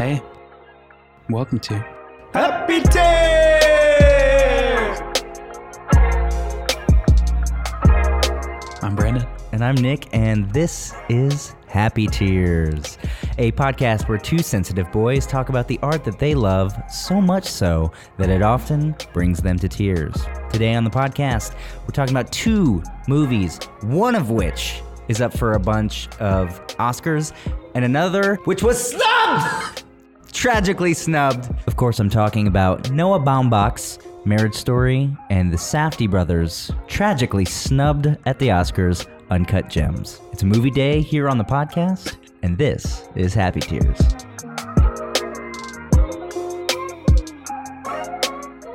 Hey, welcome to. Happy Tears! I'm Brandon. And I'm Nick, and this is Happy Tears, a podcast where two sensitive boys talk about the art that they love so much so that it often brings them to tears. Today on the podcast, we're talking about two movies, one of which is up for a bunch of Oscars, and another which was snubbed! Tragically snubbed. Of course, I'm talking about Noah Baumbach's Marriage Story and the Safdie brothers, tragically snubbed at the Oscars Uncut Gems. It's a movie day here on the podcast, and this is Happy Tears.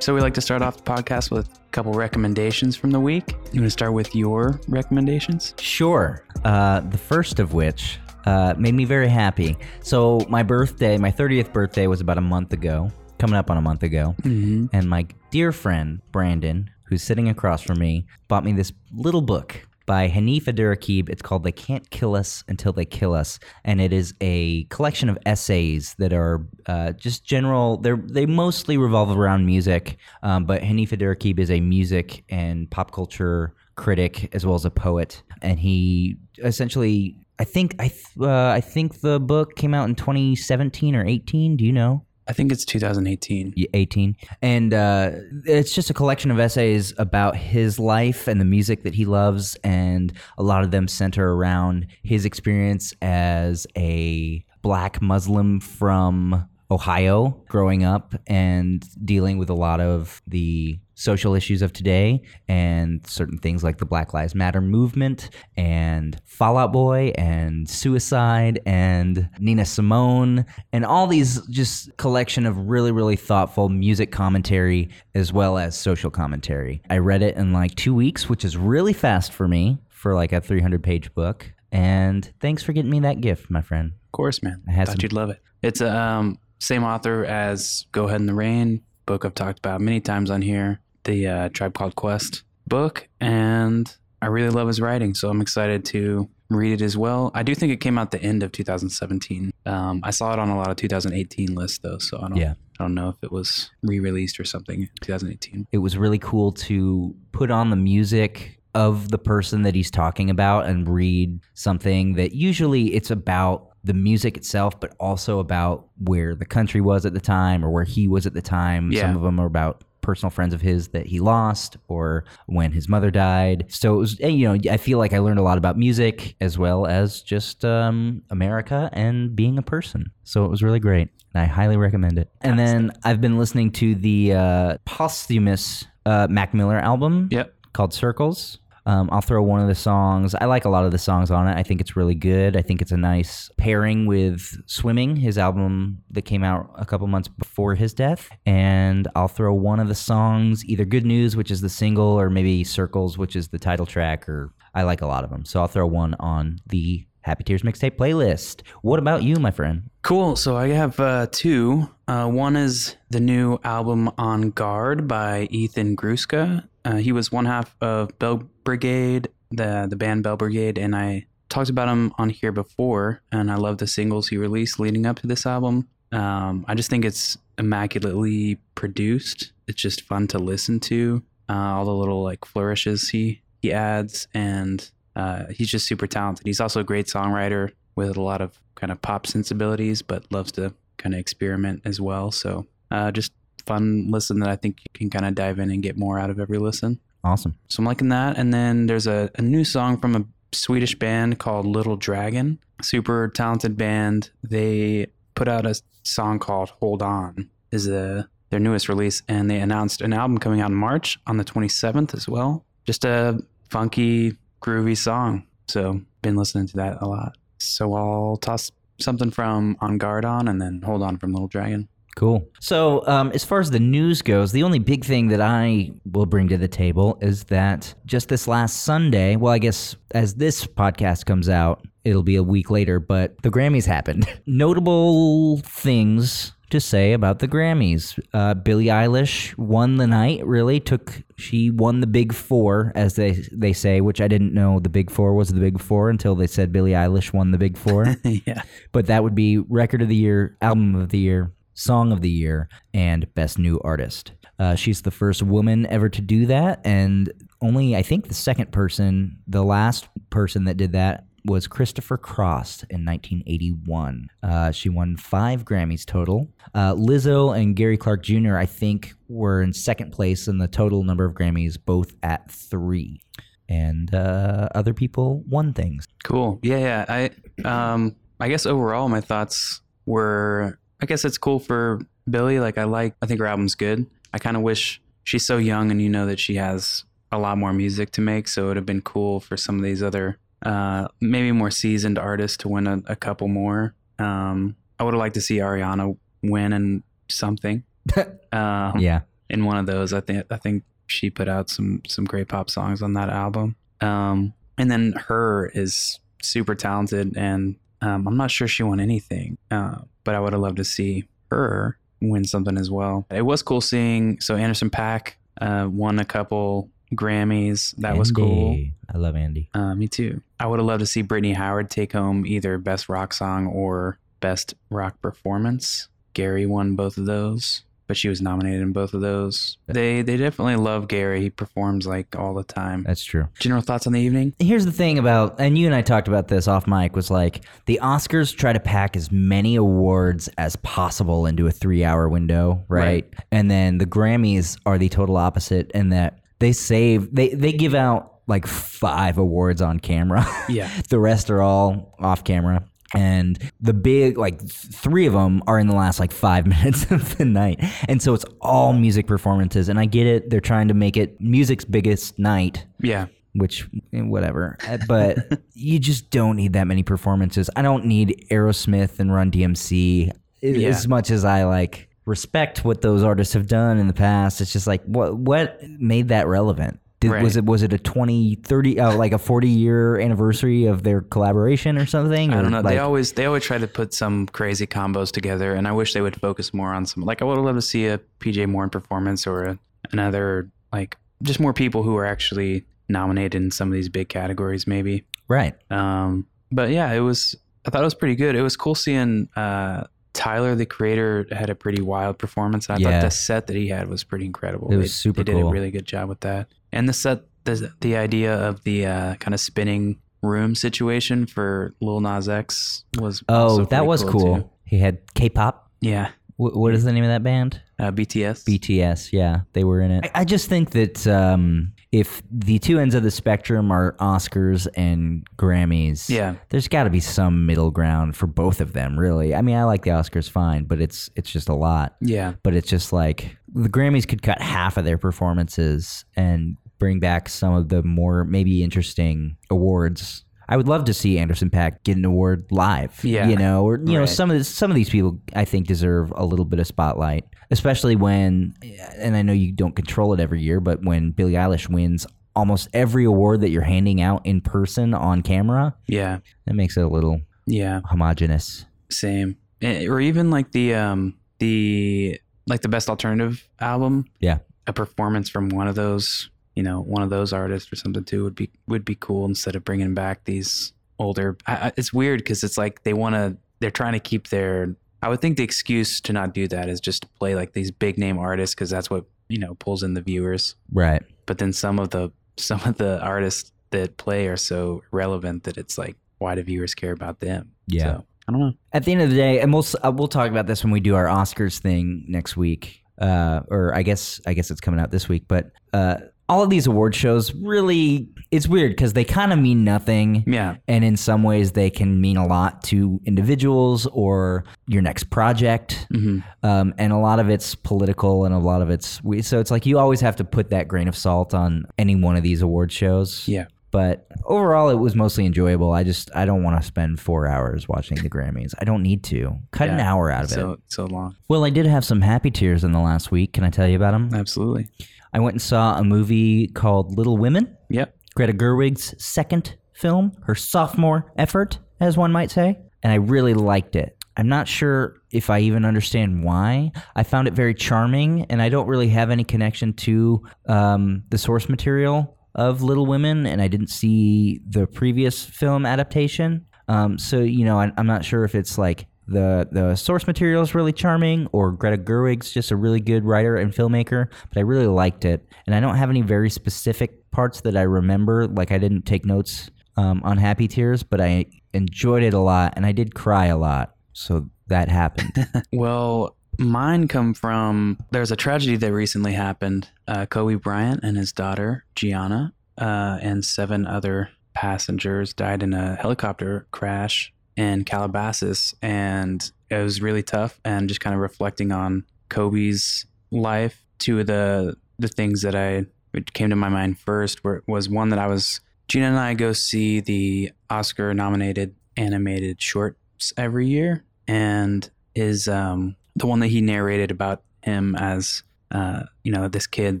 So we like to start off the podcast with a couple recommendations from the week. You want to start with your recommendations? Sure. Uh, the first of which uh, made me very happy. So, my birthday, my 30th birthday, was about a month ago, coming up on a month ago. Mm-hmm. And my dear friend, Brandon, who's sitting across from me, bought me this little book by Hanif Abdurraqib. It's called They Can't Kill Us Until They Kill Us. And it is a collection of essays that are uh, just general, they're, they mostly revolve around music. Um, but Hanif Abdurraqib is a music and pop culture critic as well as a poet. And he essentially I think I th- uh, I think the book came out in 2017 or 18. Do you know? I think it's 2018. Yeah, 18. And uh, it's just a collection of essays about his life and the music that he loves, and a lot of them center around his experience as a black Muslim from Ohio growing up and dealing with a lot of the social issues of today and certain things like the Black Lives Matter movement and Fall Out Boy and suicide and Nina Simone and all these just collection of really really thoughtful music commentary as well as social commentary. I read it in like 2 weeks, which is really fast for me for like a 300 page book. And thanks for getting me that gift, my friend. Of course, man. I had thought some- you'd love it. It's a um, same author as Go Ahead in the Rain, book I've talked about many times on here, the uh, Tribe Called Quest book, and I really love his writing, so I'm excited to read it as well. I do think it came out the end of 2017. Um, I saw it on a lot of 2018 lists though, so I don't, Yeah. I don't know if it was re-released or something 2018. it was really cool to put on the music of the person that he's talking about and read something that usually it's about the music itself, but also about where the country was at the time or where he was at the time. Yeah. Some of them are about personal friends of his that he lost or when his mother died. So it was, you know, I feel like I learned a lot about music as well as just um, America and being a person. So it was really great. And I highly recommend it. And then I've been listening to the uh, posthumous uh, Mac Miller album Yep. called Circles. Um, I'll throw one of the songs. I like a lot of the songs on it. I think it's really good. I think it's a nice pairing with Swimming, his album that came out a couple months before his death. And I'll throw one of the songs, either Good News, which is the single, or maybe Circles, which is the title track. Or I like a lot of them, so I'll throw one on the Happy Tears mixtape playlist. What about you, my friend? Cool. So I have uh, two. Uh, one is the new album On Guard by Ethan Gruska. Uh, he was one half of Belle Brigade, the the band Belle Brigade, and I talked about him on here before. And I love the singles he released leading up to this album. Um, I just think it's immaculately produced. It's just fun to listen to. Uh, all the little like flourishes he he adds, and uh, he's just super talented. He's also a great songwriter with a lot of kind of pop sensibilities, but loves to kind of experiment as well. So uh, just fun listen that I think you can kind of dive in and get more out of every listen. Awesome. So I'm liking that. And then there's a, a new song from a Swedish band called Little Dragon. Super talented band. They put out a song called Hold On is a, their newest release and they announced an album coming out in March on the 27th as well. Just a funky, groovy song. So been listening to that a lot. So I'll toss something from On Guard on and then Hold On from Little Dragon. Cool. So, um, as far as the news goes, the only big thing that I will bring to the table is that just this last Sunday, well, I guess as this podcast comes out, it'll be a week later, but the Grammys happened. Notable things to say about the Grammys. Uh, Billie Eilish won the night. Really took she won the big four, as they they say, which I didn't know the big four was the big four until they said Billie Eilish won the big four. yeah. but that would be record of the year, album of the year, song of the year, and best new artist. Uh, she's the first woman ever to do that, and only I think the second person, the last person that did that was Christopher Cross in 1981. Uh, she won five Grammys total. Uh, Lizzo and Gary Clark Jr. I think were in second place in the total number of Grammys, both at three. And uh, other people won things. Cool. Yeah, yeah. I um I guess overall my thoughts were I guess it's cool for Billie. Like I like I think her album's good. I kind of wish she's so young and you know that she has a lot more music to make, so it would have been cool for some of these other uh maybe more seasoned artists to win a, a couple more. Um I would have liked to see Ariana win in something. Um Yeah. in one of those. I think I think she put out some some great pop songs on that album. Um, and then her is super talented, and um, I'm not sure she won anything, uh, but I would have loved to see her win something as well. It was cool seeing. So Anderson .Paak uh, won a couple Grammys. That was cool. I love Andy. Uh, me too. I would have loved to see Brittany Howard take home either Best Rock Song or Best Rock Performance. Gary won both of those, but she was nominated in both of those. They they definitely love Gary. He performs like all the time. That's true. General thoughts on the evening? Here's the thing about, and you and I talked about this off mic, was like the Oscars try to pack as many awards as possible into a three hour window, right? Right. And then the Grammys are the total opposite in that they save, they, they give out like five awards on camera. Yeah. the rest are all off camera. And the big, like th- three of them are in the last like five minutes of the night. And so it's all music performances. And I get it. They're trying to make it music's biggest night Yeah. which eh, whatever. Uh, But you just don't need that many performances. I don't need Aerosmith and Run DMC Yeah. as much as I like respect what those artists have done in the past. It's just like what what made that relevant? Did, Was it was it a 20, 30, uh, like a 40 year anniversary of their collaboration or something? I don't know. Like, they always they always try to put some crazy combos together, and I wish they would focus more on some. Like I would love to see a PJ Morton performance or a, another like just more people who are actually nominated in some of these big categories, maybe. right. Um, but yeah, it was. I thought it was pretty good. It was cool seeing uh, Tyler, the creator, had a pretty wild performance. I Yeah. thought the set that he had was pretty incredible. It was They- super They did cool. a really good job with that. And the set, the the idea of the uh, kind of spinning room situation for Lil Nas X was. Oh, that was cool. too. He had K-pop. Yeah, Wh- what is the name of that band? Uh, BTS. BTS, yeah, they were in it. I, I just think that um, if the two ends of the spectrum are Oscars and Grammys, Yeah. there's got to be some middle ground for both of them. Really, I mean, I like the Oscars fine, but it's it's just a lot. yeah, But it's just like the Grammys could cut half of their performances and bring back some of the more maybe interesting awards. I would love to see Anderson .Paak get an award live. Yeah. you know, or you know, some of this, some of these people I think deserve a little bit of spotlight, especially when, and I know you don't control it every year, but when Billie Eilish wins almost every award that you're handing out in person on camera, yeah, that makes it a little yeah. homogenous. Same. Eh, Or even like the um the like the best alternative album. Yeah. A performance from one of those, you know, one of those artists or something too would be would be cool instead of bringing back these older. I, I, it's weird because it's like they want to. They're trying to keep their. I would think the excuse to not do that is just to play like these big name artists because that's what you know pulls in the viewers. Right. But then some of the some of the artists that play are so relevant that it's like why do viewers care about them? Yeah. So, I don't know. At the end of the day, and we'll uh, we'll talk about this when we do our Oscars thing next week, uh, or I guess I guess it's coming out this week. But uh, all of these award shows really, it's weird because they kind of mean nothing, Yeah. and in some ways they can mean a lot to individuals or your next project. hmm Um, and a lot of it's political, and a lot of it's we, so it's like you always have to put that grain of salt on any one of these award shows. Yeah. But overall, it was mostly enjoyable. I just I don't want to spend four hours watching the Grammys. I don't need to. Cut an hour out of so it. so long. Well, I did have some happy tears in the last week. Can I tell you about them? Absolutely. I went and saw a movie called Little Women. Yep. Greta Gerwig's second film, her sophomore effort, as one might say, and I really liked it. I'm not sure if I even understand why. I found it very charming, and I don't really have any connection to um, the source material of Little Women, and I didn't see the previous film adaptation. Um, so you know, I, I'm not sure if it's like the the source material is really charming, or Greta Gerwig's just a really good writer and filmmaker. But I really liked it, and I don't have any very specific parts that I remember. Like I didn't take notes um, on Happy Tears, but I enjoyed it a lot, and I did cry a lot. So that happened. Well, mine come from there's a tragedy that recently happened. Uh, Kobe Bryant and his daughter Gianna uh, and seven other passengers died in a helicopter crash in Calabasas, and it was really tough. And just kind of reflecting on Kobe's life, two of the the things that I came to my mind first were, was one that I was Gina and I go see the Oscar nominated animated shorts every year, and is um, the one that he narrated about him as uh, you know this kid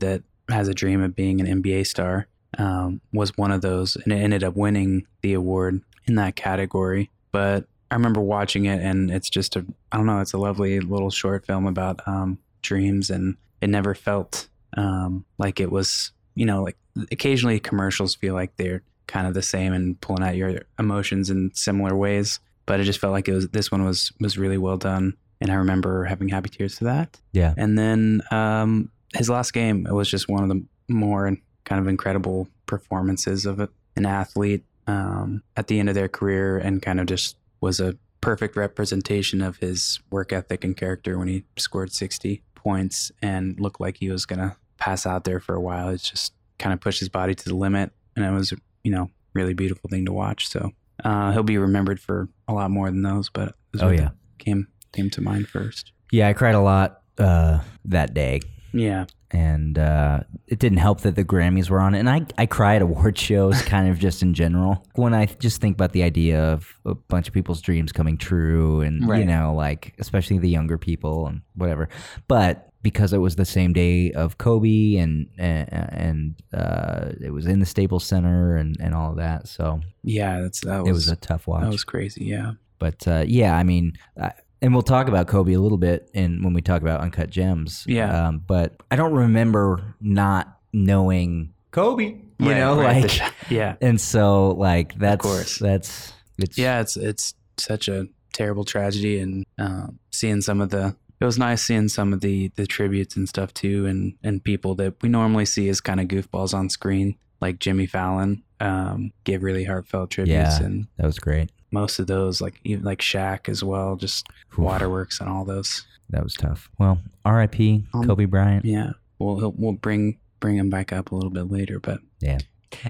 that has a dream of being an NBA star um, was one of those, and it ended up winning the award in that category. But I remember watching it, and it's just a I don't know, it's a lovely little short film about um, dreams, and it never felt um, like it was you know like occasionally commercials feel like they're kind of the same and pulling out your emotions in similar ways but it just felt like it was this one was was really well done and i remember having happy tears to that yeah. and then um, his last game it was just one of the more kind of incredible performances of a, an athlete um, at the end of their career and kind of just was a perfect representation of his work ethic and character when he scored 60 points and looked like he was going to pass out there for a while. It just kind of pushed his body to the limit. And it was, you know, really beautiful thing to watch. So uh, he'll be remembered for a lot more than those, but Oh yeah. came came to mind first. Yeah, I cried a lot uh, that day. Yeah. And uh, it didn't help that the Grammys were on it. And I, I cry at award shows, kind of just in general. When I just think about the idea of a bunch of people's dreams coming true, and you know, like especially the younger people and whatever. But because it was the same day of Kobe, and and, and uh, it was in the Staples Center, and and all of that, so Yeah, that's that was, it was a tough watch. that was crazy. Yeah. but uh, yeah, I mean. I, and we'll talk about Kobe a little bit in when we talk about Uncut Gems. Yeah. Um, but I don't remember not knowing Kobe. You Right, know, right, like, shot. yeah. and so like that's course. that's it's Yeah, it's it's such a terrible tragedy, and um, seeing some of the it was nice seeing some of the the tributes and stuff too, and and people that we normally see as kind of goofballs on screen, like Jimmy Fallon, um, give really heartfelt tributes, Yeah. and that was great. Most of those, like even like Shaq as well, just Oof. Waterworks and all those. That was tough. Well, R.I.P. Um, Kobe Bryant. Yeah, we'll he'll, we'll bring bring him back up a little bit later, but yeah.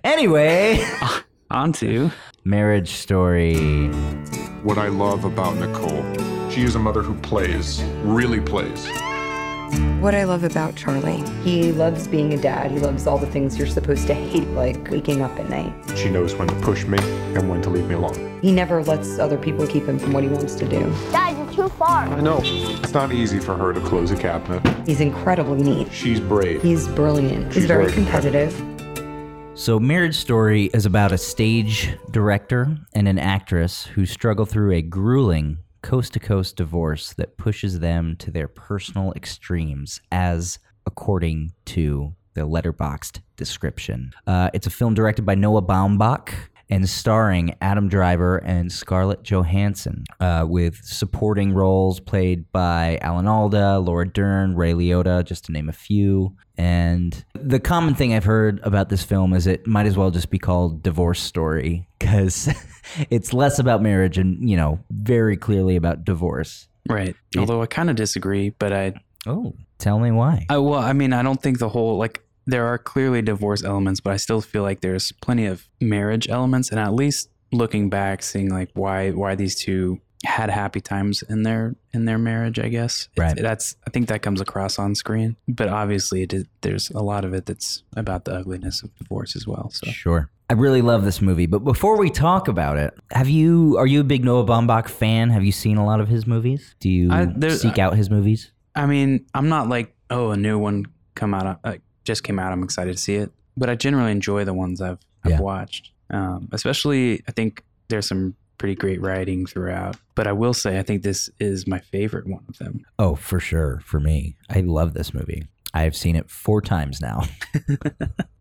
Anyway, on to marriage story. What I love about Nicole, she is a mother who plays, really plays. What I love about Charlie, he loves being a dad. He loves all the things you're supposed to hate, like waking up at night. She knows when to push me and when to leave me alone. He never lets other people keep him from what he wants to do. Dad, you're too far. I know. It's not easy for her to close a cabinet. He's incredibly neat. She's brave. He's brilliant. He's very very competitive. So, Marriage Story is about a stage director and an actress who struggle through a grueling coast to coast divorce that pushes them to their personal extremes, as according to the Letterboxd description. Uh, it's a film directed by Noah Baumbach and starring Adam Driver and Scarlett Johansson, uh, with supporting roles played by Alan Alda, Laura Dern, Ray Liotta, just to name a few. And the common thing I've heard about this film is it might as well just be called Divorce Story because it's less about marriage and, you know, very clearly about divorce. right. Although I kind of disagree, but I Oh, tell me why. I, well, I mean, I don't think the whole like there are clearly divorce elements, but I still feel like there's plenty of marriage elements, and at least looking back, seeing like why why these two had happy times in their in their marriage. I guess Right. That's I think that comes across on screen, but obviously it is, there's a lot of it that's about the ugliness of divorce as well. So Sure. I really love this movie, but before we talk about it, have you are you a big Noah Baumbach fan? Have you seen a lot of his movies? Do you I- there- seek out his movies? I mean, I'm not like oh a new one come out uh, just came out. I'm excited to see it, but I generally enjoy the ones I've I've Yeah. watched. Um, especially, I think there's some pretty great writing throughout. But I will say, I think this is my favorite one of them. Oh, for sure. For me, I love this movie. I've seen it four times now.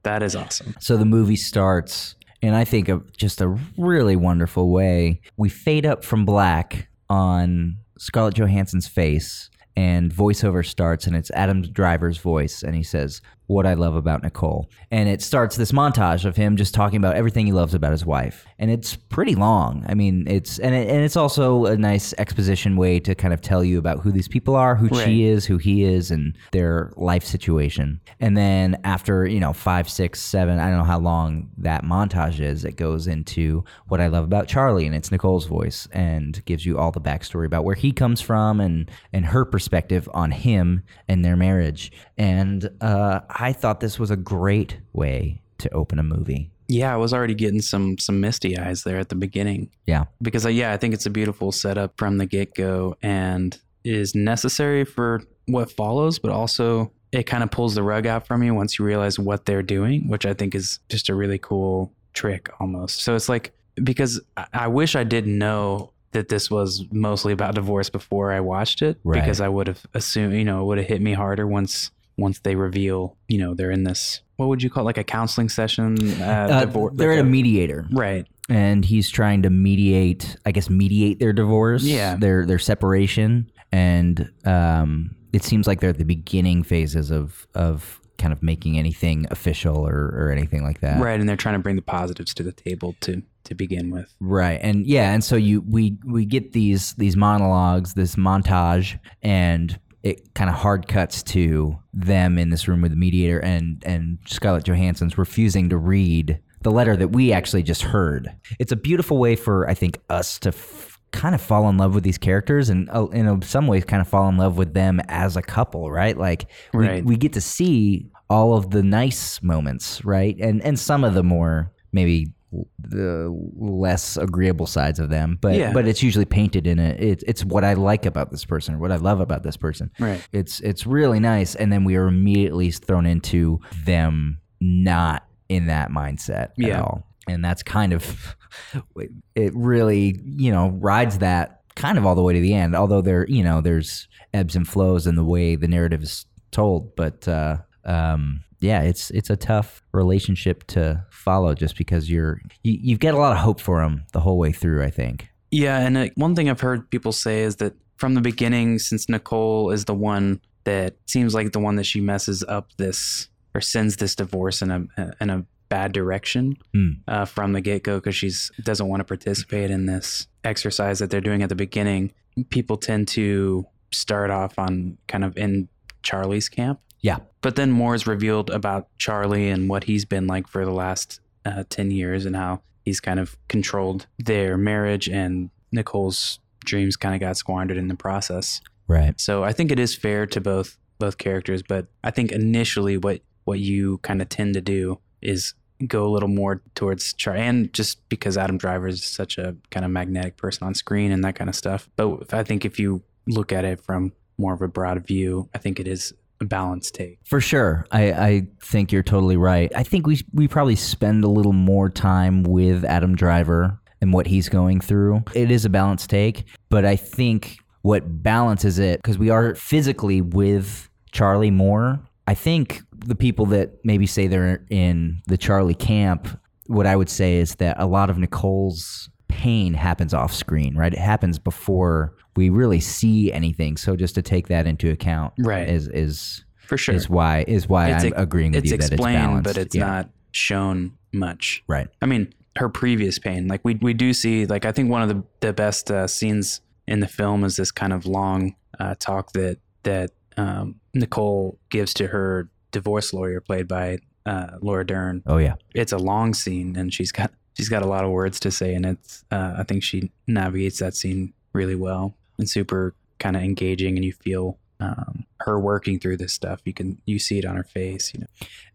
That is awesome. So the movie starts, and I think of just a really wonderful way. We fade up from black on Scarlett Johansson's face, and voiceover starts, and it's Adam Driver's voice, and he says, "What I love about Nicole," and it starts this montage of him just talking about everything he loves about his wife, and it's pretty long. I mean, it's and it, and it's also a nice exposition way to kind of tell you about who these people are, who Right. she is, who he is, and their life situation. And then after you know five, six, seven, I don't know how long that montage is. It goes into what I love about Charlie, and it's Nicole's voice, and gives you all the backstory about where he comes from and and her perspective on him and their marriage. And uh, I thought this was a great way to open a movie. Yeah, I was already getting some some misty eyes there at the beginning Yeah, because uh, yeah, I think it's a beautiful setup from the get go and is necessary for what follows, but also it kind of pulls the rug out from you once you realize what they're doing, which I think is just a really cool trick almost. So it's like because I, I wish I didn't know that this was mostly about divorce before I watched it Right. because I would have assumed, you know, it would have hit me harder once once they reveal, you know, they're in this what would you call it, like a counseling session? Uh, uh, divor- they're like at a mediator. right. and he's trying to mediate i guess mediate their divorce Yeah. their their separation and um it seems like they're at the beginning phases of of kind of making anything official or or anything like that Right, and they're trying to bring the positives to the table to to begin with. Right. And yeah, and so you we we get these these monologues, this montage and it kind of hard cuts to them in this room with the mediator and and Scarlett Johansson's refusing to read the letter that we actually just heard. It's a beautiful way for I think us to f- kind of fall in love with these characters and uh, in some ways kind of fall in love with them as a couple, right? Like we, Right. we get to see all of the nice moments, right? And and some of the more maybe the less agreeable sides of them, but Yeah. but it's usually painted in a it, it's what I like about this person or what I love about this person. Right. It's it's really nice, and then we are immediately thrown into them not in that mindset at all, and that's kind of it. Really, you know, rides that kind of all the way to the end. Although there, you know, there's ebbs and flows in the way the narrative is told, but uh, um, yeah, it's it's a tough relationship to follow just because you're you, you've got a lot of hope for them the whole way through. I think. Yeah, and uh, one thing I've heard people say is that from the beginning, since Nicole is the one that seems like the one that she messes up this or sends this divorce in a in a bad direction Hmm. uh, from the get go because she's doesn't want to participate in this exercise that they're doing at the beginning. People tend to start off on kind of in Charlie's camp. Yeah. But then more is revealed about Charlie and what he's been like for the last uh, 10 years and how he's kind of controlled their marriage and Nicole's dreams kind of got squandered in the process. Right. So I think it is fair to both both characters, but I think initially what what you kind of tend to do is go a little more towards Charlie, and just because Adam Driver is such a kind of magnetic person on screen and that kind of stuff. But I think if you look at it from more of a broad view, I think it is balanced take. For sure. I, I think you're totally right. I think we we probably spend a little more time with Adam Driver and what he's going through. It is a balanced take, but I think what balances it because we are physically with Charlie more. I think the people that maybe say they're in the Charlie camp, what I would say is that a lot of Nicole's pain happens off screen, right? It happens before we really see anything. So just to take that into account Right. is is For sure. is why is why It's I'm ex- agreeing with you that it's explained, balanced. but it's Yeah. not shown much. right. I mean, her previous pain. Like we we do see. Like I think one of the the best uh, scenes in the film is this kind of long uh, talk that that um, Nicole gives to her divorce lawyer, played by uh, Laura Dern. Oh yeah, It's a long scene, and she's got she's got a lot of words to say, and it's uh, I think she navigates that scene really well and super kind of engaging, and you feel. Um, her working through this stuff, you can you see it on her face. You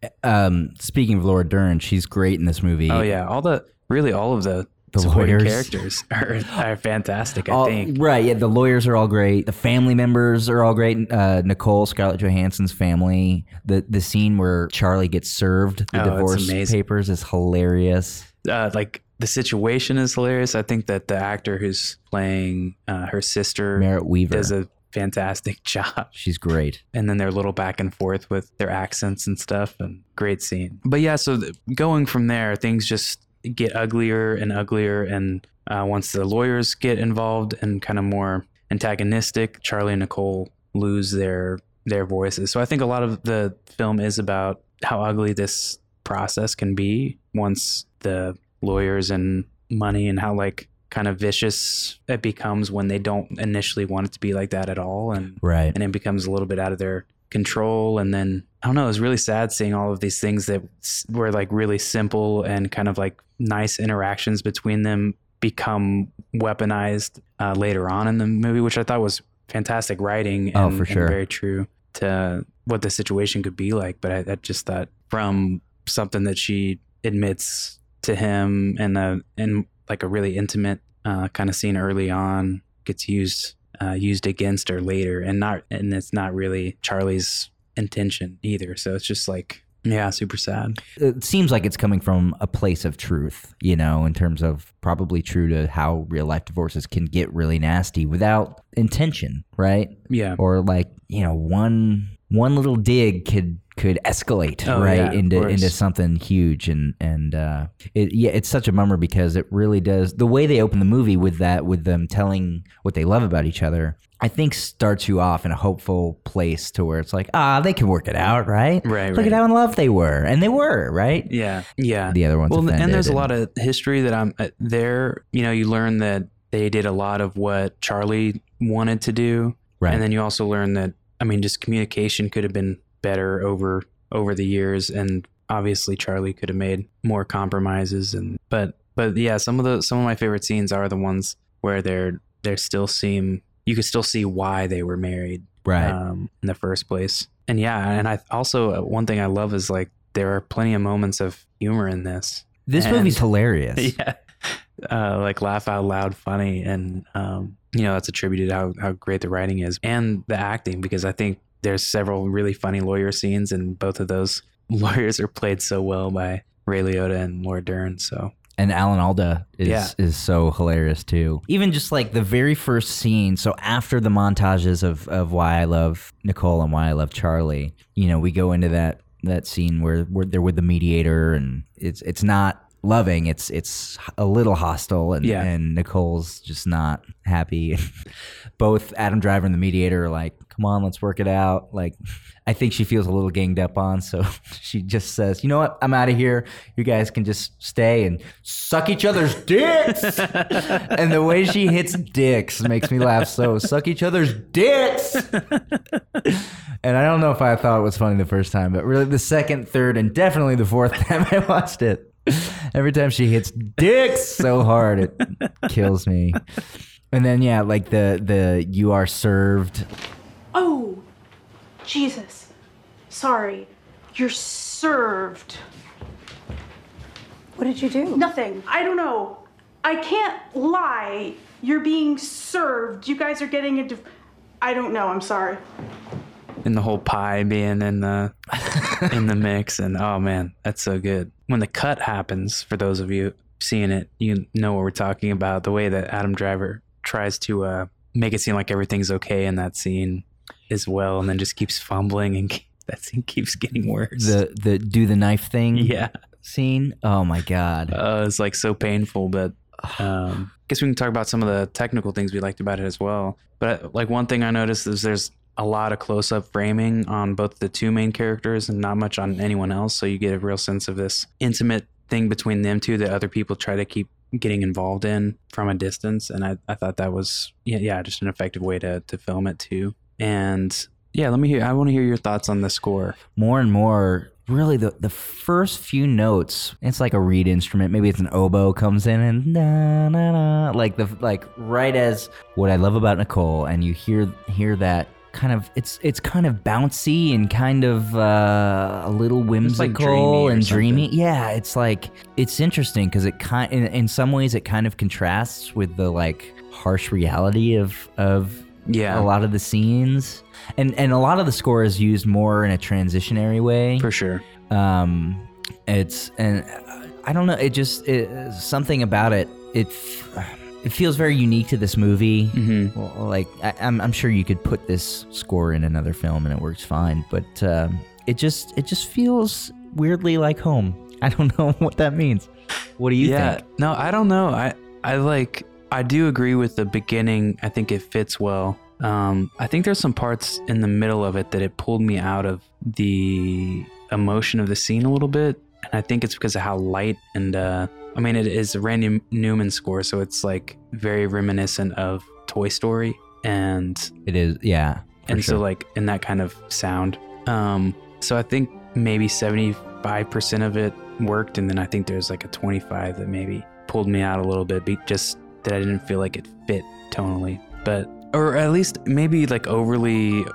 know, um, speaking of Laura Dern, she's great in this movie. Oh yeah, all the really all of the, The supporting lawyers. characters are, are fantastic. I All- think. right, yeah, the lawyers are all great. The family members are all great. Uh, Nicole, Scarlett Johansson's family. The the scene where Charlie gets served the Oh, divorce papers is hilarious. Uh, like the situation is hilarious. I think that the actor who's playing uh, her sister Merritt Wever. does a fantastic job. She's great. and then their little back and forth with their accents and stuff and great scene but yeah so th- going from there things just get uglier and uglier and uh, once the lawyers get involved and kind of more antagonistic charlie and nicole lose their their voices so i think a lot of the film is about how ugly this process can be once the lawyers and money and how like kind of vicious it becomes when they don't initially want it to be like that at all and Right. and it becomes a little bit out of their control and then i don't know it was really sad seeing all of these things that were like really simple and kind of like nice interactions between them become weaponized uh, later on in the movie which i thought was fantastic writing and, Oh, for sure. very true to what the situation could be like but i, I just thought from something that she admits to him and a and like a really intimate uh, kind of scene early on gets used uh, used against her later, and not and it's not really Charlie's intention either. So it's just like yeah, super sad. it seems like it's coming from a place of truth, you know, in terms of probably true to how real life divorces can get really nasty without intention, right? Yeah, Or like, you know, one one little dig could could escalate Oh, right yeah, into into something huge and and uh it yeah it's such a bummer because it really does the way they open the movie with that with them telling what they love about each other I think starts you off in a hopeful place to where it's like ah they can work it out right Right, look right. at how in love they were and they were right yeah, yeah. the other one's well, and there's a lot of history that I'm uh, there. You know, you learn that they did a lot of what Charlie wanted to do, right and then you also learn that I mean, just communication could have been better over over the years, and obviously Charlie could have made more compromises. And but but yeah, some of the some of my favorite scenes are the ones where they're they still seem you could still see why they were married right um, in the first place. And yeah, and I also uh, one thing I love is like there are plenty of moments of humor in this. this and- movie's hilarious Yeah, uh, like laugh out loud, funny, and um, you know that's attributed to how how great the writing is and the acting because I think there's several really funny lawyer scenes and both of those lawyers are played so well by Ray Liotta and Laura Dern. So and Alan Alda is Yeah. is so hilarious too. Even just like the very first scene. So after the montages of of why I love Nicole and why I love Charlie, you know, we go into that that scene where, where they're with the mediator, and it's it's not loving. It's it's a little hostile, and Yeah. and Nicole's just not happy. Both Adam Driver and the mediator are like, "Come on, let's work it out." Like, I think she feels a little ganged up on, so she just says, "You know what? I'm out of here. You guys can just stay and suck each other's dicks." and the way she hits dicks makes me laugh. So suck each other's dicks. and I don't know if I thought it was funny the first time, but really the second, third, and definitely the fourth time I watched it. Every time she hits dicks so hard, it kills me. And then yeah, like the the you are served. Oh, Jesus. Sorry. You're served. What did you do? Nothing. I don't know. I can't lie. You're being served. You guys are getting a. Div- I don't know. I'm sorry. And the whole pie being in the in the mix. And oh man that's so good. When the cut happens for those of you seeing it you know what we're talking about. The way that adam driver tries to uh make it seem like everything's okay in that scene as well and then just keeps fumbling and that scene keeps getting worse. The the do the knife thing yeah. scene. Oh my god. uh, it's like so painful but um I guess we can talk about some of the technical things we liked about it as well. But like one thing i noticed is there's a lot of close-up framing on both the two main characters and not much on anyone else. So you get a real sense of this intimate thing between them two that other people try to keep getting involved in from a distance. And i, I thought that was yeah, yeah just an effective way to, to film it too. And yeah let me hear i want to hear your thoughts on the score. More and more really the the first few notes it's like a reed instrument. Maybe it's an oboe comes in and na na na like the like right as what i love about nicole and you hear hear that kind of it's it's kind of bouncy and kind of uh, a little whimsical like dreamy and dreamy something. yeah it's like it's interesting because it kind in, in some ways it kind of contrasts with the like harsh reality of of yeah a lot of the scenes and and a lot of the score is used more in a transitionary way for sure um it's and I don't know. It just it, something about it. It f- it feels very unique to this movie. Mm-hmm. Well, like I, I'm, I'm sure you could put this score in another film and it works fine, but um, it just it just feels weirdly like home. I don't know what that means. What do you yeah. think? No, I don't know. I I like I do agree with the beginning. I think it fits well. Um, I think there's some parts in the middle of it that it pulled me out of the emotion of the scene a little bit, and I think it's because of how light and uh, I mean it is a Randy Newman score, so it's like very reminiscent of Toy Story, and It is, yeah. and so like in that kind of sound. Um, so I think maybe seventy five percent of it worked, and then I think there's like a twenty five that maybe pulled me out a little bit, be- just that I didn't feel like it fit tonally, but or at least maybe like overly.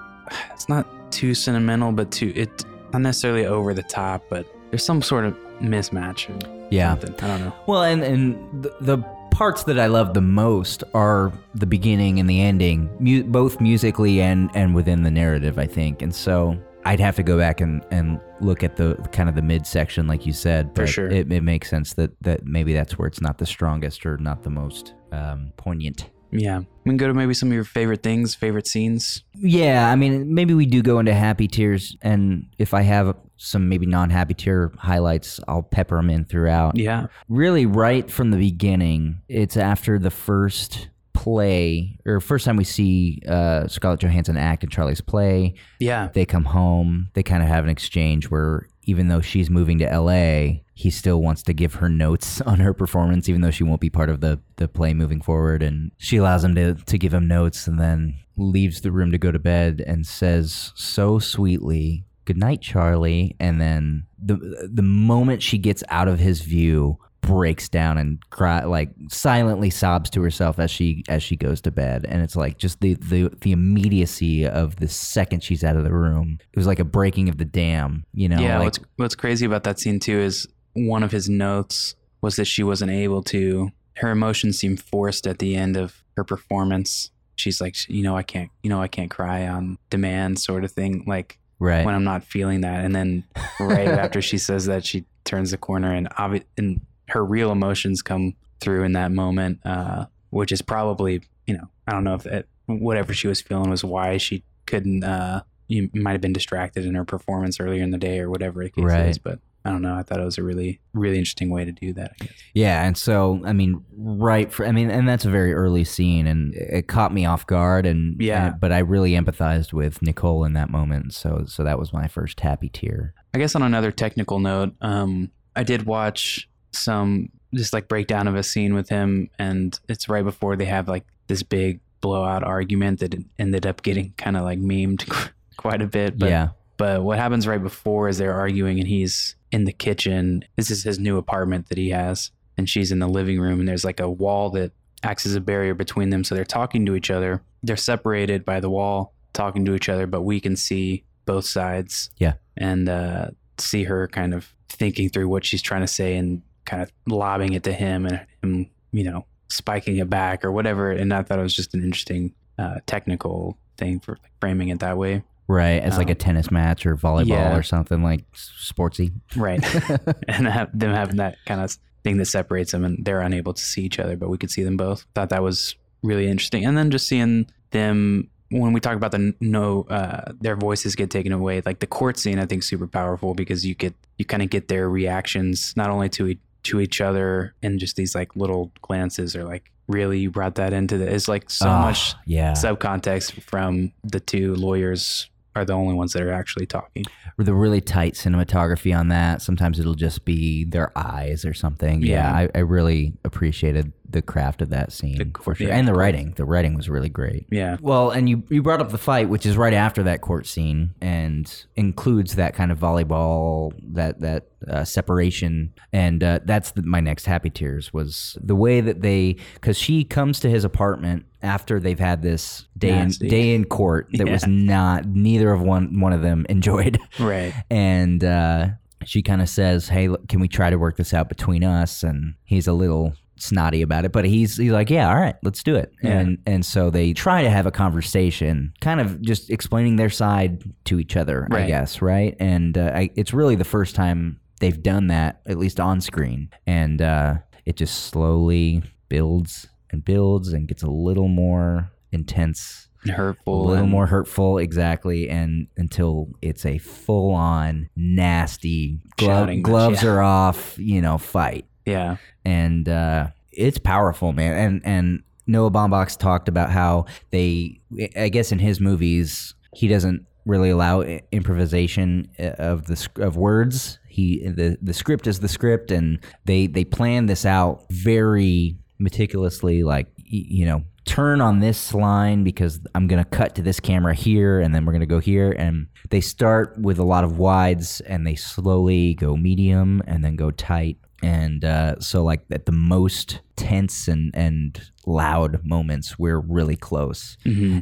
It's not too sentimental, but too it not necessarily over the top, but there's some sort of mismatch. Yeah. something. I don't know. Well, and and the, the parts that I love the most are the beginning and the ending, mu- both musically and and within the narrative. I think, and so I'd have to go back and and look at the kind of the midsection, like you said. For sure. it, it makes sense that that maybe that's where it's not the strongest or not the most um, poignant. Yeah, we can go to maybe some of your favorite things, favorite scenes. Yeah, I mean, maybe we do go into happy tears, and if I have some maybe non-happy tear highlights, I'll pepper them in throughout. Yeah, really right from the beginning it's after the first play or first time we see uh, scarlett johansson act in charlie's play. Yeah, they come home. They kind of have an exchange where even though she's moving to la he still wants to give her notes on her performance even though she won't be part of the, the play moving forward. And she allows him to, to give him notes and then leaves the room to go to bed and says so sweetly good night charlie and then the the moment she gets out of his view breaks down and cry like silently sobs to herself as she as she goes to bed and it's like just the the the immediacy of the second she's out of the room it was like a breaking of the dam you know yeah. like, what's what's crazy about that scene too is one of his notes was that she wasn't able to. Her emotions seemed forced at the end of her performance. She's like, you know, I can't, you know, I can't cry on demand, sort of thing. Like right when I'm not feeling that, and then right after she says that, she turns the corner, and obvi- and her real emotions come through in that moment, uh, which is probably, you know, I don't know if it, whatever she was feeling was why she couldn't. Uh, you might have been distracted in her performance earlier in the day or whatever case Right. is, but I don't know. I thought it was a really, really interesting way to do that. I guess. Yeah, and so I mean, right for I mean, and that's a very early scene, and it caught me off guard, and Yeah. and- but I really empathized with Nicole in that moment, so so that was my first happy tear. I guess on another technical note, um, I did watch some just like breakdown of a scene with him, and it's right before they have like this big blowout argument that ended up getting kind of like memed quite a bit. But yeah, but what happens right before is they're arguing, and he's in the kitchen. This is his new apartment that he has, and she's in the living room, and there's like a wall that acts as a barrier between them. So they're talking to each other. They're separated by the wall, talking to each other, but we can see both sides. Yeah. And uh, see her kind of thinking through what she's trying to say and kind of lobbing it to him and him, you know, spiking it back or whatever. And I thought it was just an interesting uh, technical thing for like, framing it that way. Right, as like a Um, tennis match or volleyball yeah. or something like sportsy. Right. and have them having that kind of thing that separates them and they're unable to see each other, but we could see them both. Thought that was really interesting. And then just seeing them when we talk about the no uh their voices get taken away, like the court scene I think super powerful because you get you kind of get their reactions not only to e- to each other and just these like little glances or like really you brought that into the it's like so Ah, much yeah, subcontext from the two lawyers are the only ones that are actually talking. the really tight cinematography on that. Sometimes it'll just be their eyes or something. Yeah, Yeah. I, I really appreciated the craft of that scene The- for sure, yeah. and the writing. The writing was really great. Yeah. Well, and you you brought up the fight, which is right after that court scene, and includes that kind of volleyball, that that uh, separation, and uh, that's the, my next happy tears was the way that they, because she comes to his apartment after they've had this day in day in court that was not neither of one one of them enjoyed, Right. and. uh she kind of says, "Hey, look, can we try to work this out between us?" And he's a little snotty about it, but he's he's like, "Yeah, all right, let's do it." Yeah. And and so they try to have a conversation, kind of just explaining their side to each other, I guess, right? And uh, I, it's really the first time they've done that at least on screen, and uh, it just slowly builds and builds and gets a little more intense And hurtful a little more hurtful exactly and until it's a full-on nasty glove, Shouting match, gloves yeah. are off you know fight Yeah. and uh, it's powerful, man. And and Noah Baumbach talked about how they, I guess, in his movies, he doesn't really allow improvisation uh, of the of words. He the the script is the script, and they they plan this out very meticulously. Like you know, turn on this line because I'm gonna cut to this camera here, and then we're gonna go here, and they start with a lot of wides, and they slowly go medium, and then go tight. And uh, so like at the most tense and and loud moments we're really close.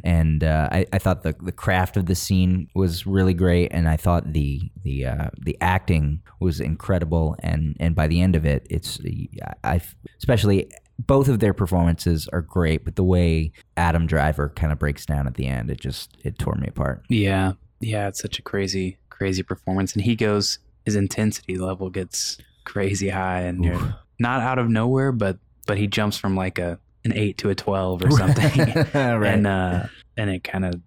And uh, I, I thought the the craft of the scene was really great. And I thought the the uh, the acting was incredible. And and by the end of it it's I especially both of their performances are great but the way Adam Driver kind of breaks down at the end it just it tore me apart Yeah. Yeah. It's such a crazy, crazy performance. And he goes, his intensity level gets crazy high and you're not out of nowhere, but, but he jumps from like a, an eight to a 12 or something. right and, uh, and it kind of,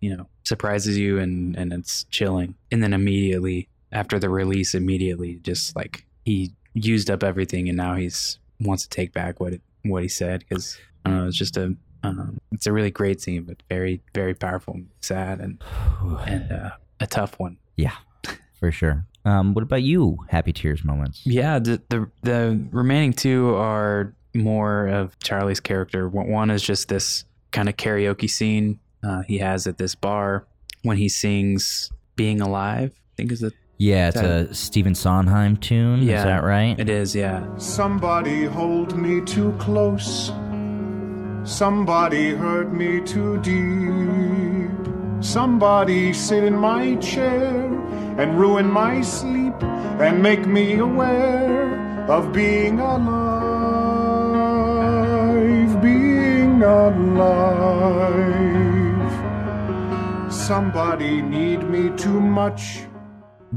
you know, surprises you and, and it's chilling. And then immediately after the release, immediately just like he used up everything and now he's wants to take back what it, what he said. Cause I don't know, it's just a, um, it's a really great scene, but very, very powerful, and sad, and and uh, a tough one. Yeah, for sure. Um, what about you? Happy tears moments. Yeah, the the, the remaining two are more of Charlie's character. One one is just this kind of karaoke scene uh, he has at this bar when he sings "Being Alive." I think is it. Yeah, it's That- a Stephen Sondheim tune. Yeah. Is that right? It is, yeah. Somebody hold me too close. Somebody hurt me too deep. Somebody sit in my chair and ruin my sleep and make me aware of being alive, being alive. Somebody need me too much.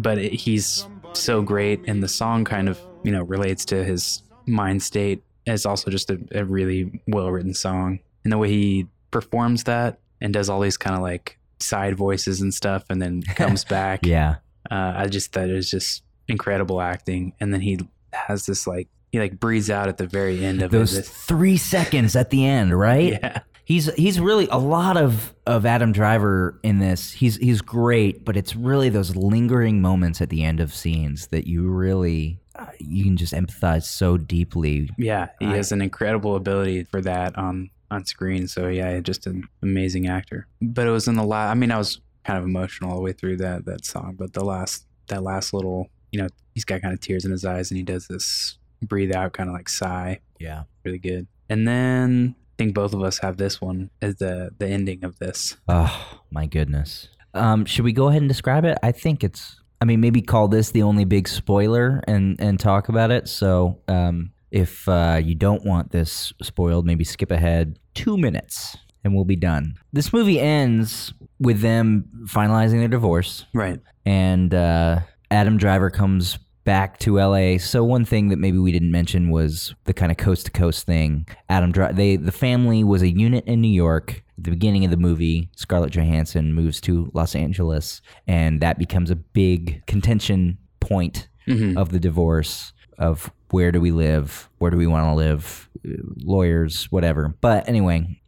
But it, he's so great and the song kind of you know relates to his mind state it's also just a, a really well written song. And the way he performs that and does all these kind of like side voices and stuff and then comes back. Yeah. uh, i just thought it was just incredible acting. And then he has this like he like breathes out at the very end of Those it three seconds at the end, right? yeah He's he's really a lot of of Adam Driver in this. He's he's great, but it's really those lingering moments at the end of scenes that you really uh, you can just empathize so deeply. yeah he I- has an incredible ability for that on on screen so yeah just an amazing actor but it was in the last i mean i was kind of emotional all the way through that that song but the last that last little you know he's got kind of tears in his eyes and he does this breathe out kind of like sigh Yeah. really good and then think both of us have this one as the the ending of this Oh my goodness. Um, should we go ahead and describe it? I think it's. I mean, maybe call this the only big spoiler and and talk about it. So, um, if uh, you don't want this spoiled, maybe skip ahead two minutes and we'll be done. This movie ends with them finalizing their divorce, right and uh, Adam Driver comes back to LA. So one thing that maybe we didn't mention was the kind of coast to coast thing. Adam they the family was a unit in New York. At the beginning of the movie, Scarlett Johansson moves to Los Angeles, and that becomes a big contention point Mhm. of the divorce of where do we live, where do we want to live, lawyers, whatever. But anyway,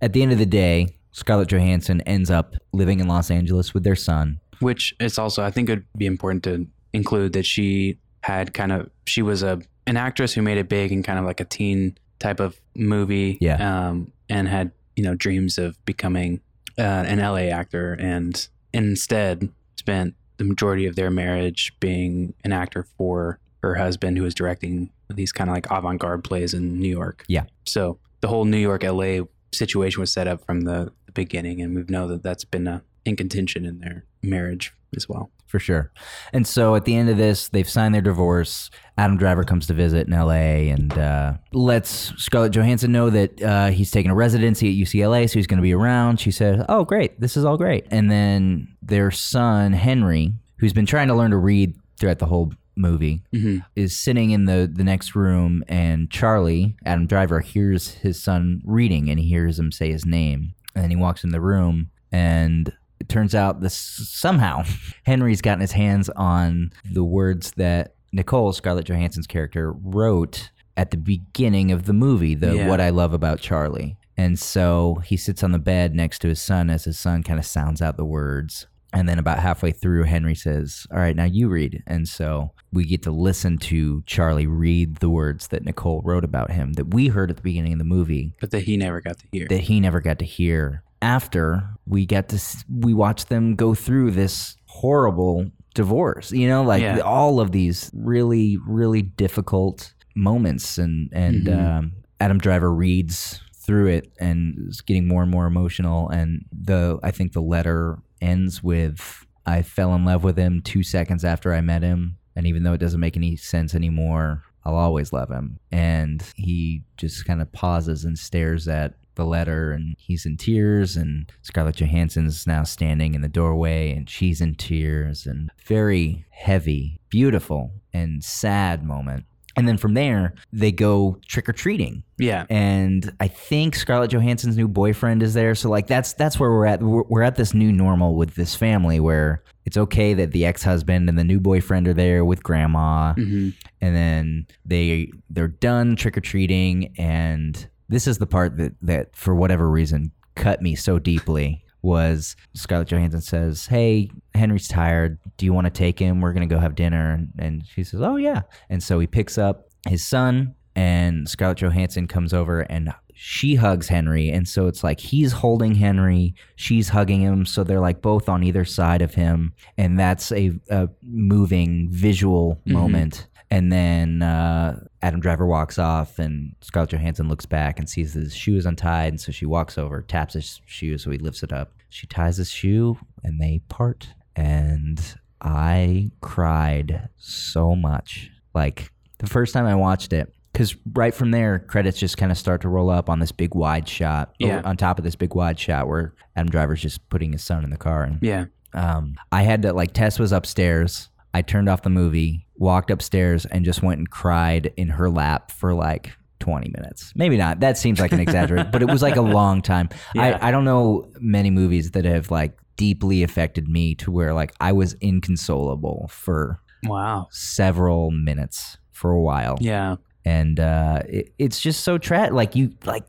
at the end of the day, Scarlett Johansson ends up living in Los Angeles with their son. which is also i think it'd be important to include that she had kind of she was a an actress who made it big in kind of like a teen type of movie Yeah. um and had you know dreams of becoming uh, an la actor and instead spent the majority of their marriage being an actor for her husband who was directing these kind of like avant-garde plays in new york Yeah. so the whole new york la situation was set up from the, the beginning and we know that that's been uh, in contention in their marriage as well for sure. And so at the end of this, they've signed their divorce. Adam Driver comes to visit in LA and uh, lets Scarlett Johansson know that uh, he's taking a residency at UCLA, so he's going to be around. She says, "Oh, great, this is all great." And then their son Henry, who's been trying to learn to read throughout the whole movie, Mhm. is sitting in the the next room, and Charlie, Adam Driver, hears his son reading, and he hears him say his name, and then he walks in the room, and it turns out this somehow Henry's gotten his hands on the words that Nicole Scarlett Johansson's character wrote at the beginning of the movie, the Yeah. what I love about Charlie. And so he sits on the bed next to his son as his son kind of sounds out the words. And then about halfway through, Henry says, All right, now you read. And so we get to listen to Charlie read the words that Nicole wrote about him that we heard at the beginning of the movie But that he never got to hear. that he never got to hear. After we got to, we watched them go through this horrible divorce. You know, like Yeah. all of these really, really difficult moments, and and Mhm. um, Adam Driver reads through it and is getting more and more emotional. And the I think the letter ends with, "I fell in love with him two seconds after I met him, and even though it doesn't make any sense anymore." I'll always love him. And he just kind of pauses and stares at the letter and he's in tears and Scarlett Johansson's now standing in the doorway and she's in tears and very heavy, beautiful and sad moment. And then from there, they go trick or treating yeah. and I think Scarlett Johansson's new boyfriend is there. So like that's that's where we're at. We're, we're at this new normal with this family where it's okay that the ex-husband and the new boyfriend are there with grandma, hmm and then they they're done trick or treating. And this is the part that that for whatever reason cut me so deeply was Scarlett Johansson says, "Hey, Henry's tired. Do you want to take him? We're gonna go have dinner." And, and she says, "Oh yeah." And so he picks up his son, and Scarlett Johansson comes over and she hugs Henry, and so it's like he's holding Henry, she's hugging him, so they're like both on either side of him, and that's a, a moving visual mm-hmm. moment. And then uh, Adam Driver walks off, and Scarlett Johansson looks back and sees his shoe is untied. And so she walks over, taps his shoe, so he lifts it up. She ties his shoe, and they part. And I cried so much. Like the first time I watched it, because right from there, credits just kind of start to roll up on this big wide shot. Yeah. on top of this big wide shot where Adam Driver's just putting his son in the car. And Yeah. um, I had to like Tess was upstairs. I turned off the movie, walked upstairs, and just went and cried in her lap for like 20 minutes. Maybe not. That seems like an exaggeration, but it was like a long time. Yeah. I, I don't know many movies that have like deeply affected me to where like I was inconsolable for Wow. several minutes for a while Yeah. and uh, it, it's just so tra Like you, like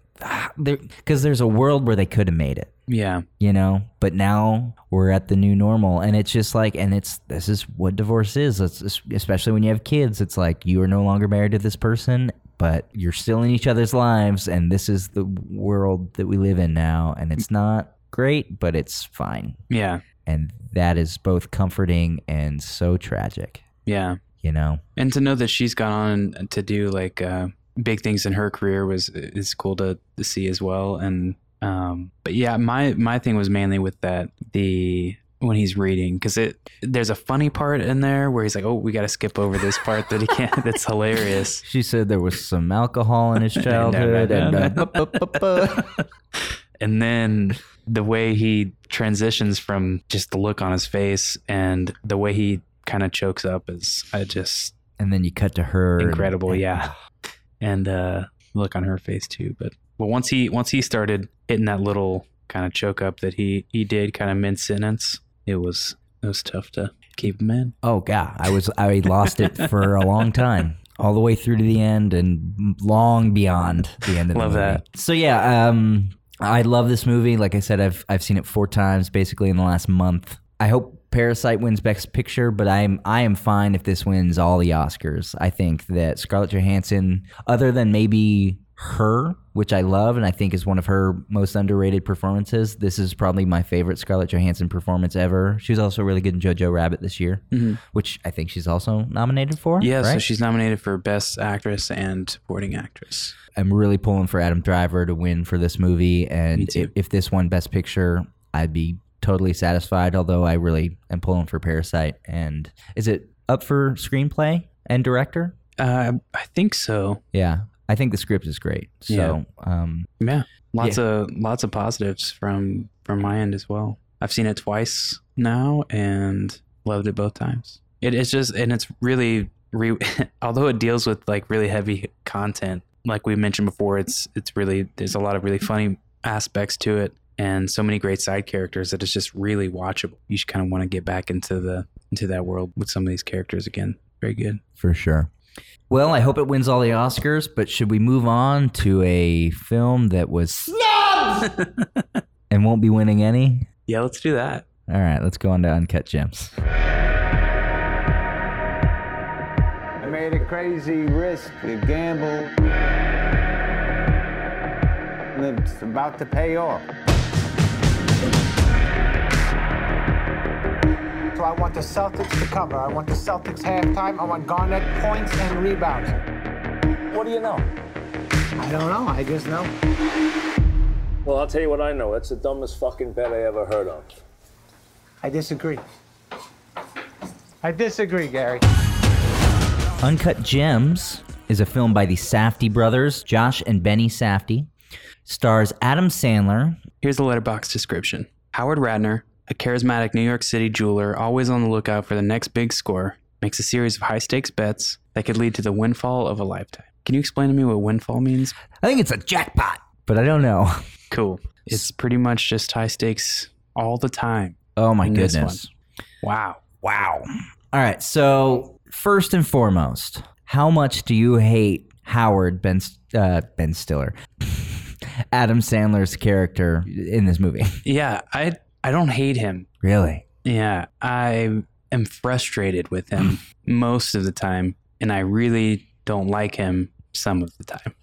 because there's a world where they could have made it, Yeah. you know. But now we're at the new normal, and it's just like, and it's this is what divorce is. It's, especially when you have kids. It's like you are no longer married to this person, but you're still in each other's lives, and this is the world that we live in now, and it's not great, but it's fine, Yeah. and that is both comforting and so tragic, Yeah. you know. And to know that she's gone on to do like uh, big things in her career was is cool to, to see as well. And um, but yeah, my my thing was mainly with that the when he's reading because it there's a funny part in there where he's like, oh, we got to skip over this part that he can't. That's hilarious. She said there was some alcohol in his No, no, childhood, no, and uh, and then the way he transitions from just the look on his face and the way he kind of chokes up is I just and then you cut to her. incredible and- yeah and uh look on her face too but but once he once he started hitting that little kind of choke up that he he did kind of mid sentence it was it was tough to keep him in Oh god, I was I lost it for a long time, all the way through to the end and long beyond the end of Love the movie. that. So yeah, um, I love this movie. Like I said, I've I've seen it four times basically in the last month. I hope Parasite wins Best Picture, but I'm I am fine if this wins all the Oscars. I think that Scarlett Johansson, other than maybe her, which I love and I think is one of her most underrated performances, this is probably my favorite Scarlett Johansson performance ever. She was also really good in Jojo Rabbit this year, mm-hmm. which I think she's also nominated for. yeah so she's nominated for best actress and supporting actress I'm really pulling for Adam Driver to win for this movie, and if, if this won Best Picture, I'd be totally satisfied. Although I really am pulling for Parasite. And is it up for screenplay and director? uh i think so Yeah, I think the script is great. So, um, yeah lots of lots of positives from from my end as well i've seen it twice now and loved it both times it's just and it's really re- although it deals with like really heavy content, like we mentioned before, it's it's really there's a lot of really funny aspects to it and so many great side characters that it's just really watchable. You should kind of want to get back into the into that world with some of these characters again. Very good. For sure. Well, I hope it wins all the Oscars, but should we move on to a film that was snubbed and won't be winning any? Yeah, let's do that. All right, let's go on to Uncut Gems. I made a crazy risk, a gamble. And it's about to pay off. So I want the Celtics to cover. I want the Celtics halftime. I want Garnett points and rebounds. What do you know? I don't know. I just know. Well, I'll tell you what I know. That's the dumbest fucking bet I ever heard of. I disagree. I disagree, Gary. Uncut Gems is a film by the Safdie brothers, Josh and Benny Safdie. Stars Adam Sandler. Here's the Letterboxd description Howard Ratner, a charismatic New York City jeweler always on the lookout for the next big score, makes a series of high stakes bets that could lead to the windfall of a lifetime. Can you explain to me what windfall means? I think it's a jackpot, but I don't know. Cool. It's pretty much just high stakes all the time. Oh my goodness. Wow. Wow. All right. So, first and foremost, how much do you hate Howard Ben uh, Ben Stiller, Adam Sandler's character in this movie? Yeah, I I don't hate him. Really? Yeah, I am frustrated with him most of the time, and I really don't like him some of the time.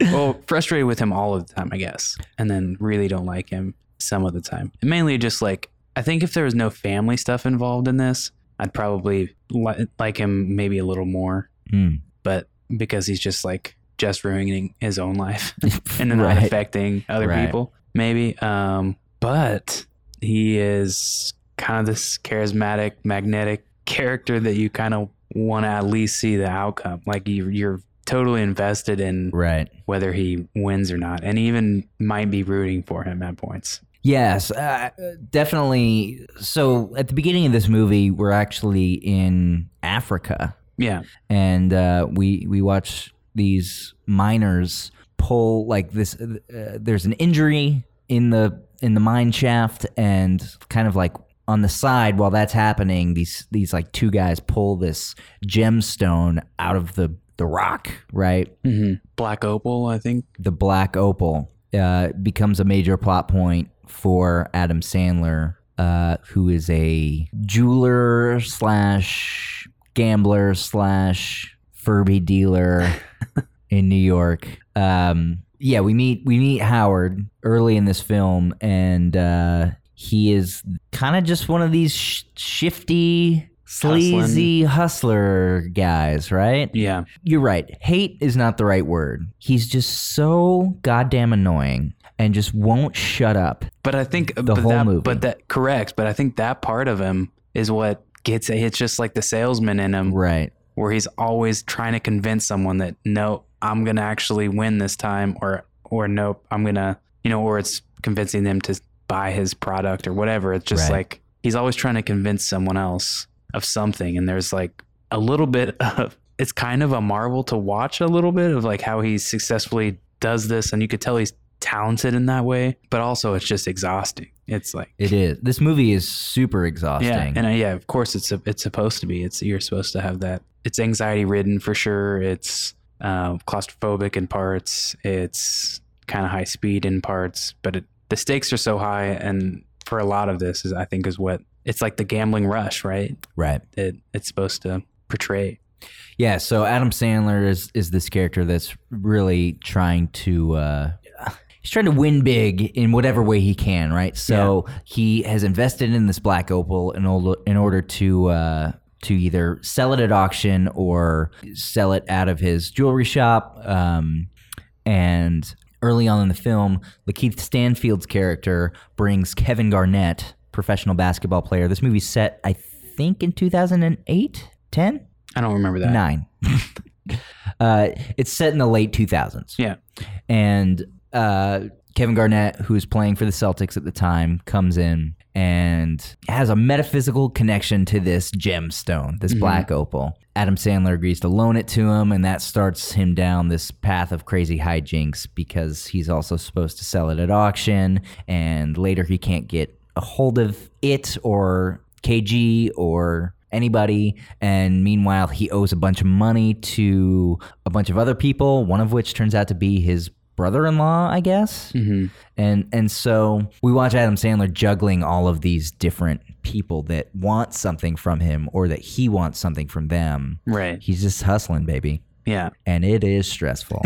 well, frustrated with him all of the time, I guess, and then really don't like him some of the time. And mainly just like I think if there was no family stuff involved in this, I'd probably li- like him maybe a little more. Hmm. But because he's just like just ruining his own life and then Right. not affecting other Right. people, maybe. Um, but he is kind of this charismatic, magnetic character that you kind of want to at least see the outcome. Like you, you're totally invested in Right. whether he wins or not, and even might be rooting for him at points. Yes, uh, definitely. So, at the beginning of this movie, we're actually in Africa. Yeah, and uh, we we watch these miners pull like this. Uh, there's an injury in the in the mine shaft, and kind of like on the side while that's happening, these these like two guys pull this gemstone out of the the rock, right? hmm Black Opal, I think. The black opal uh, becomes a major plot point for Adam Sandler, uh, who is a jeweler slash gambler slash Furby dealer in New York. Um, yeah, we meet we meet Howard early in this film, and uh, he is kind of just one of these sh- shifty, sleazy hustler guys, right? Yeah, You're right. Hate is not the right word. He's just so goddamn annoying and just won't shut up. but I think The but whole that, movie. But that correct. But I think that part of him is what gets it. It's just like the salesman in him, Right. where he's always trying to convince someone that no, I'm gonna actually win this time, or or nope, I'm gonna, you know, or it's convincing them to buy his product or whatever. It's just Right. like he's always trying to convince someone else of something, and there's like a little bit of. It's kind of a marvel to watch a little bit of like how he successfully does this, and you could tell he's talented in that way, but also it's just exhausting. It's like It is. This movie is super exhausting. yeah, and uh, yeah, of course it's it's supposed to be. It's you're supposed to have that. It's anxiety ridden for sure. It's uh, claustrophobic in parts. It's kind of high speed in parts, but it, the stakes are so high, and for a lot of this is I think is what it's like the gambling rush, right? right. It it's supposed to portray. Yeah, so Adam Sandler is is this character that's really trying to uh he's trying to win big in whatever way he can, right? So he has invested in this black opal in order in order to uh to either sell it at auction or sell it out of his jewelry shop. Um, and early on in the film, LaKeith Stanfield's character brings Kevin Garnett, professional basketball player. This movie's set, I think, in 2008, 10? I don't remember that. Nine. uh, it's set in the late 2000s. Yeah. And uh, Kevin Garnett, who was playing for the Celtics at the time, comes in and has a metaphysical connection to this gemstone, this mm-hmm. black opal. Adam Sandler agrees to loan it to him, and that starts him down this path of crazy hijinks because he's also supposed to sell it at auction, and later he can't get a hold of it or KG or anybody. And meanwhile, he owes a bunch of money to a bunch of other people, one of which turns out to be his brother-in-law, I guess. Mm-hmm. And and so we watch Adam Sandler juggling all of these different people that want something from him or that he wants something from them. Right. He's just hustling, baby. Yeah. And it is stressful.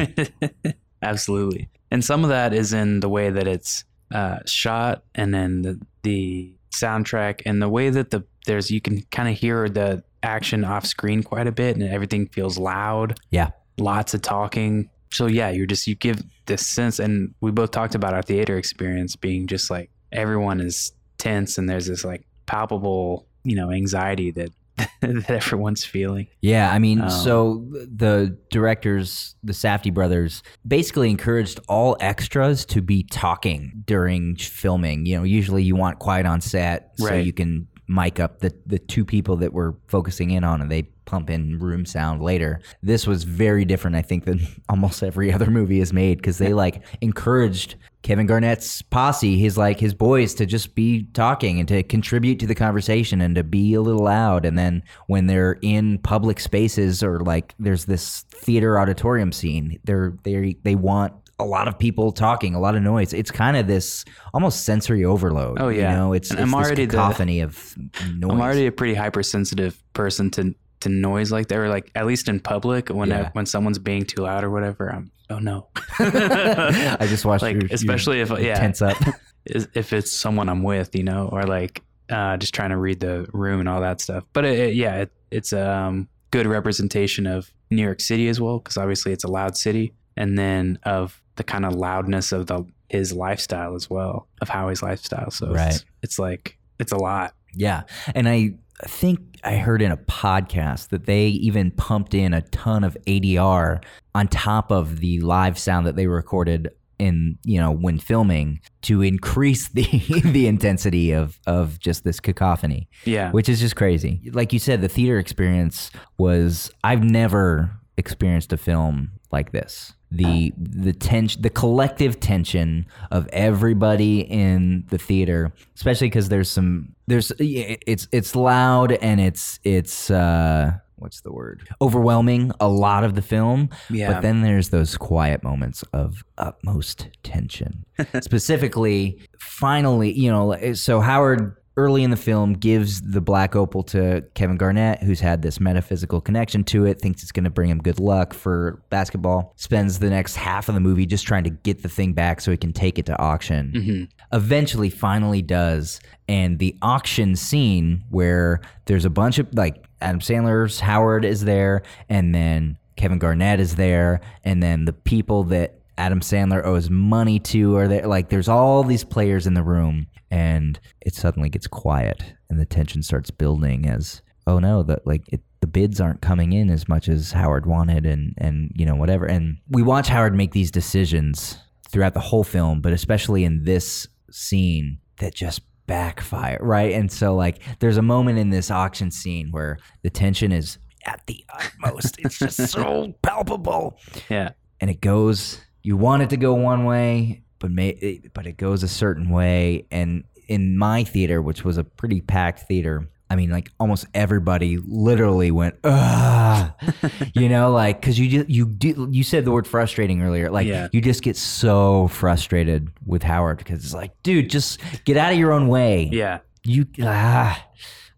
Absolutely. And some of that is in the way that it's uh, shot and then the, the soundtrack and the way that the there's you can kind of hear the action off screen quite a bit and everything feels loud. yeah. Lots of talking. So yeah, you're just you give this sense and we both talked about our theater experience being just like everyone is tense and there's this like palpable, you know, anxiety that that everyone's feeling. Yeah, I mean, Um, so the directors, the Safdie brothers, basically encouraged all extras to be talking during filming. You know, usually you want quiet on set so Right. you can mic up the the two people that we're focusing in on, and they pump in room sound later. This was very different, I think, than almost every other movie is made because they like encouraged Kevin Garnett's posse, his like his boys, to just be talking and to contribute to the conversation and to be a little loud. And then when they're in public spaces or like there's this theater auditorium scene, they're they they want a lot of people talking, a lot of noise. It's kind of this almost sensory overload. Oh, yeah. you know, it's, And it's I'm this already the- cacophony of noise. I'm already a pretty hypersensitive person to to noise like that, or like at least in public when Yeah. I, when someone's being too loud or whatever. I'm oh no. I just watched like your, your- especially if yeah tense up. if it's someone I'm with, you know, or like uh, just trying to read the room and all that stuff. But it, it- yeah, it, it's a um, good representation of New York City as well, because obviously it's a loud city, and then of the kind of loudness of the his lifestyle as well, of Howie's lifestyle. So Right. it's, it's like it's a lot. Yeah. And I think I heard in a podcast that they even pumped in a ton of ADR on top of the live sound that they recorded in, you know, when filming to increase the the intensity of of just this cacophony, Yeah, which is just crazy. Like you said, the theater experience was I've never experienced a film like this. The the tension, the collective tension of everybody in the theater, especially because there's some there's it's it's loud and it's it's uh what's the word overwhelming a lot of the film Yeah. but then there's those quiet moments of utmost tension specifically finally you know so howard early in the film gives the black opal to Kevin Garnett, who's had this metaphysical connection to it, thinks it's going to bring him good luck for basketball. Spends the next half of the movie just trying to get the thing back so he can take it to auction. Mm-hmm. Eventually, finally does. And the auction scene where there's a bunch of like Adam Sandler's Howard is there, and then Kevin Garnett is there, and then the people that Adam Sandler owes money to or there. Like, there's all these players in the room, and it suddenly gets quiet, and the tension starts building as, oh no, that like it, the bids aren't coming in as much as Howard wanted, and and you know whatever. And we watch Howard make these decisions throughout the whole film, but especially in this scene that just backfire, right? And so like, there's a moment in this auction scene where the tension is at the utmost. it's just so palpable yeah, and it goes you want it to go one way but may it, but it goes a certain way. And in my theater which was a pretty packed theater i mean like almost everybody literally went ah you know like cuz you ju- you do, you said the word frustrating earlier. Like Yeah. you just get so frustrated with Howard because it's like dude just get out of your own way. Yeah, you ah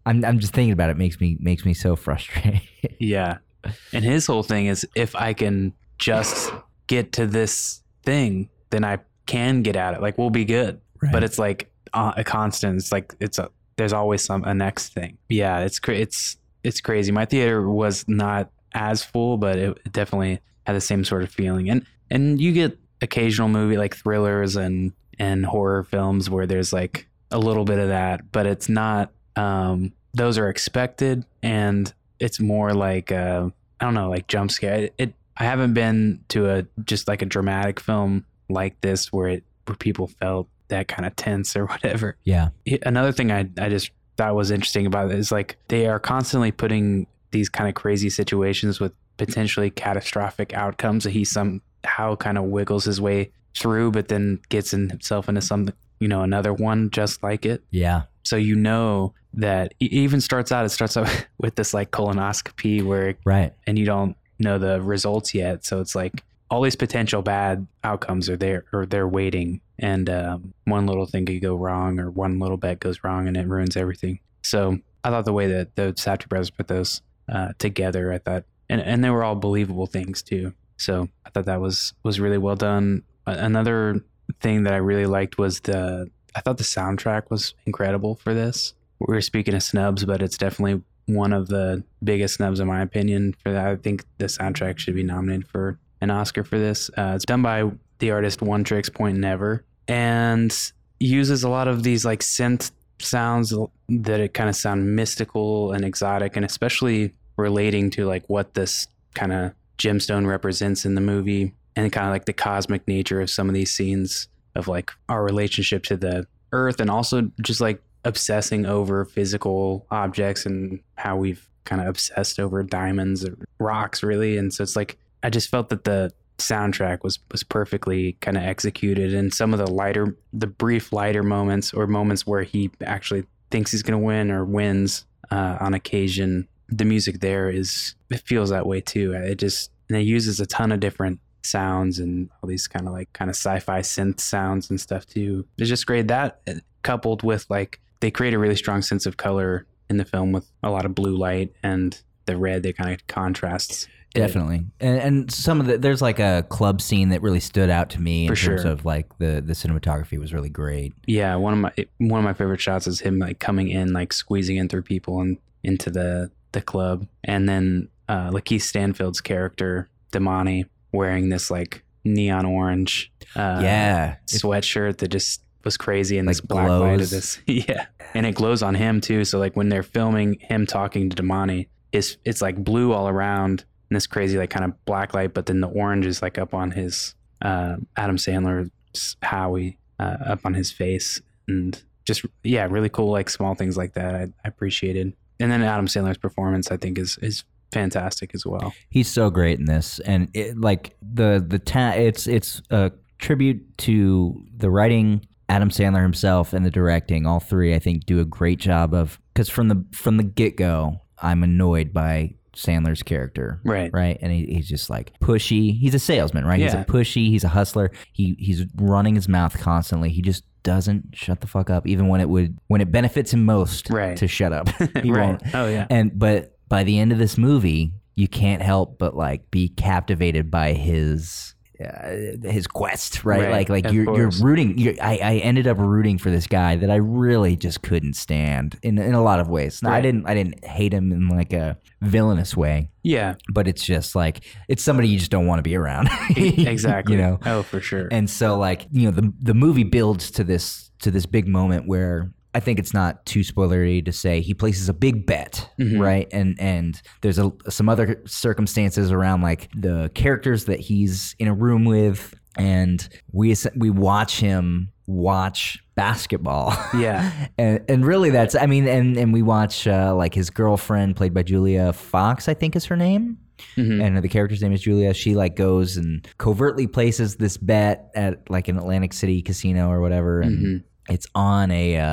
I'm, I'm just thinking about it makes me makes me so frustrated. Yeah. And his whole thing is if I can just get to this thing, then I can get at it. Like we'll be good. Right. But it's like uh, a constant. It's like it's a there's always some a next thing. Yeah, it's cra- it's it's crazy. My theater was not as full, but it, it definitely had the same sort of feeling. And and you get occasional movie like thrillers and and horror films where there's like a little bit of that, but it's not. Um, those are expected, and it's more like uh, I don't know, like jump scare. It, it I haven't been to a just like a dramatic film like this where it where people felt that kind of tense or whatever. Yeah. Another thing I I just thought was interesting about it is like they are constantly putting these kind of crazy situations with potentially catastrophic outcomes that he somehow kind of wiggles his way through, but then gets in himself into some you know another one just like it. Yeah. So you know that it even starts out. It starts out with this like colonoscopy where Right. and you don't know the results yet. So it's like all these potential bad outcomes are there or they're waiting, and um, one little thing could go wrong, or one little bet goes wrong, and it ruins everything. So I thought the way that the Safdie brothers put those uh, together, I thought, and and they were all believable things too. So I thought that was was really well done. Another thing that I really liked was the I thought the soundtrack was incredible for this. We were speaking of snubs, but it's definitely one of the biggest snubs in my opinion for that. I think the soundtrack should be nominated for an Oscar for this. Uh, it's done by the artist Oneohtrix Point Never and uses a lot of these like synth sounds that it kind of sound mystical and exotic and especially relating to like what this kind of gemstone represents in the movie and kind of like the cosmic nature of some of these scenes of like our relationship to the earth and also just like obsessing over physical objects and how we've kind of obsessed over diamonds or rocks really. And so it's like i just felt that the soundtrack was was perfectly kind of executed. And some of the lighter the brief lighter moments or moments where he actually thinks he's going to win or wins uh, on occasion the music there is it feels that way too. It just and it uses a ton of different sounds and all these kind of like kind of sci-fi synth sounds and stuff too. It's just great that coupled with like they create a really strong sense of color in the film with a lot of blue light and the red that kind of contrasts. Definitely, and, and some of the there's like a club scene that really stood out to me in For terms sure. of like the the cinematography was really great. Yeah, one of my one of my favorite shots is him like coming in, like squeezing in through people and into the the club, and then uh, LaKeith Stanfield's character Demany wearing this like neon orange uh, yeah, sweatshirt that just was crazy and Like this black light of this yeah, and it glows on him too. So like when they're filming him talking to Demany, it's it's like blue all around and this crazy like kind of black light, but then the orange is like up on his uh, Adam Sandler's Howie uh, up on his face and just yeah, really cool like small things like that. I, I appreciated, and then Adam Sandler's performance I think is is fantastic as well. He's so great in this, and it, like the the ta- it's it's a tribute to the writing, Adam Sandler himself, and the directing. All three, I think, do a great job of because from the from the get go, I'm annoyed by Sandler's character, Right. Right, and he, he's just like pushy. He's a salesman, right? Yeah. He's a pushy. He's a hustler. He he's running his mouth constantly. He just doesn't shut the fuck up, even when it would when it benefits him most Right. to shut up. he Right. won't. Oh, yeah. And but by the end of this movie, you can't help but like be captivated by his uh, his quest, right? Right, Like like of you're you're rooting. You're, I I ended up rooting for this guy that I really just couldn't stand in in a lot of ways. Now, I didn't I didn't hate him in like a villainous way, Yeah, but it's just like it's somebody you just don't want to be around. exactly. you know. Oh, for sure. And so like, you know, the the movie builds to this to this big moment where I think it's not too spoilery to say he places a big bet, Mm-hmm. right? And and there's a, some other circumstances around like the characters that he's in a room with and we we watch him watch basketball. Yeah. and and really that's I mean and and we watch uh, like his girlfriend played by Julia Fox, I think is her name Mm-hmm. and the character's name is Julia. She like goes and covertly places this bet at like an Atlantic City casino or whatever, and Mm-hmm. It's on a uh,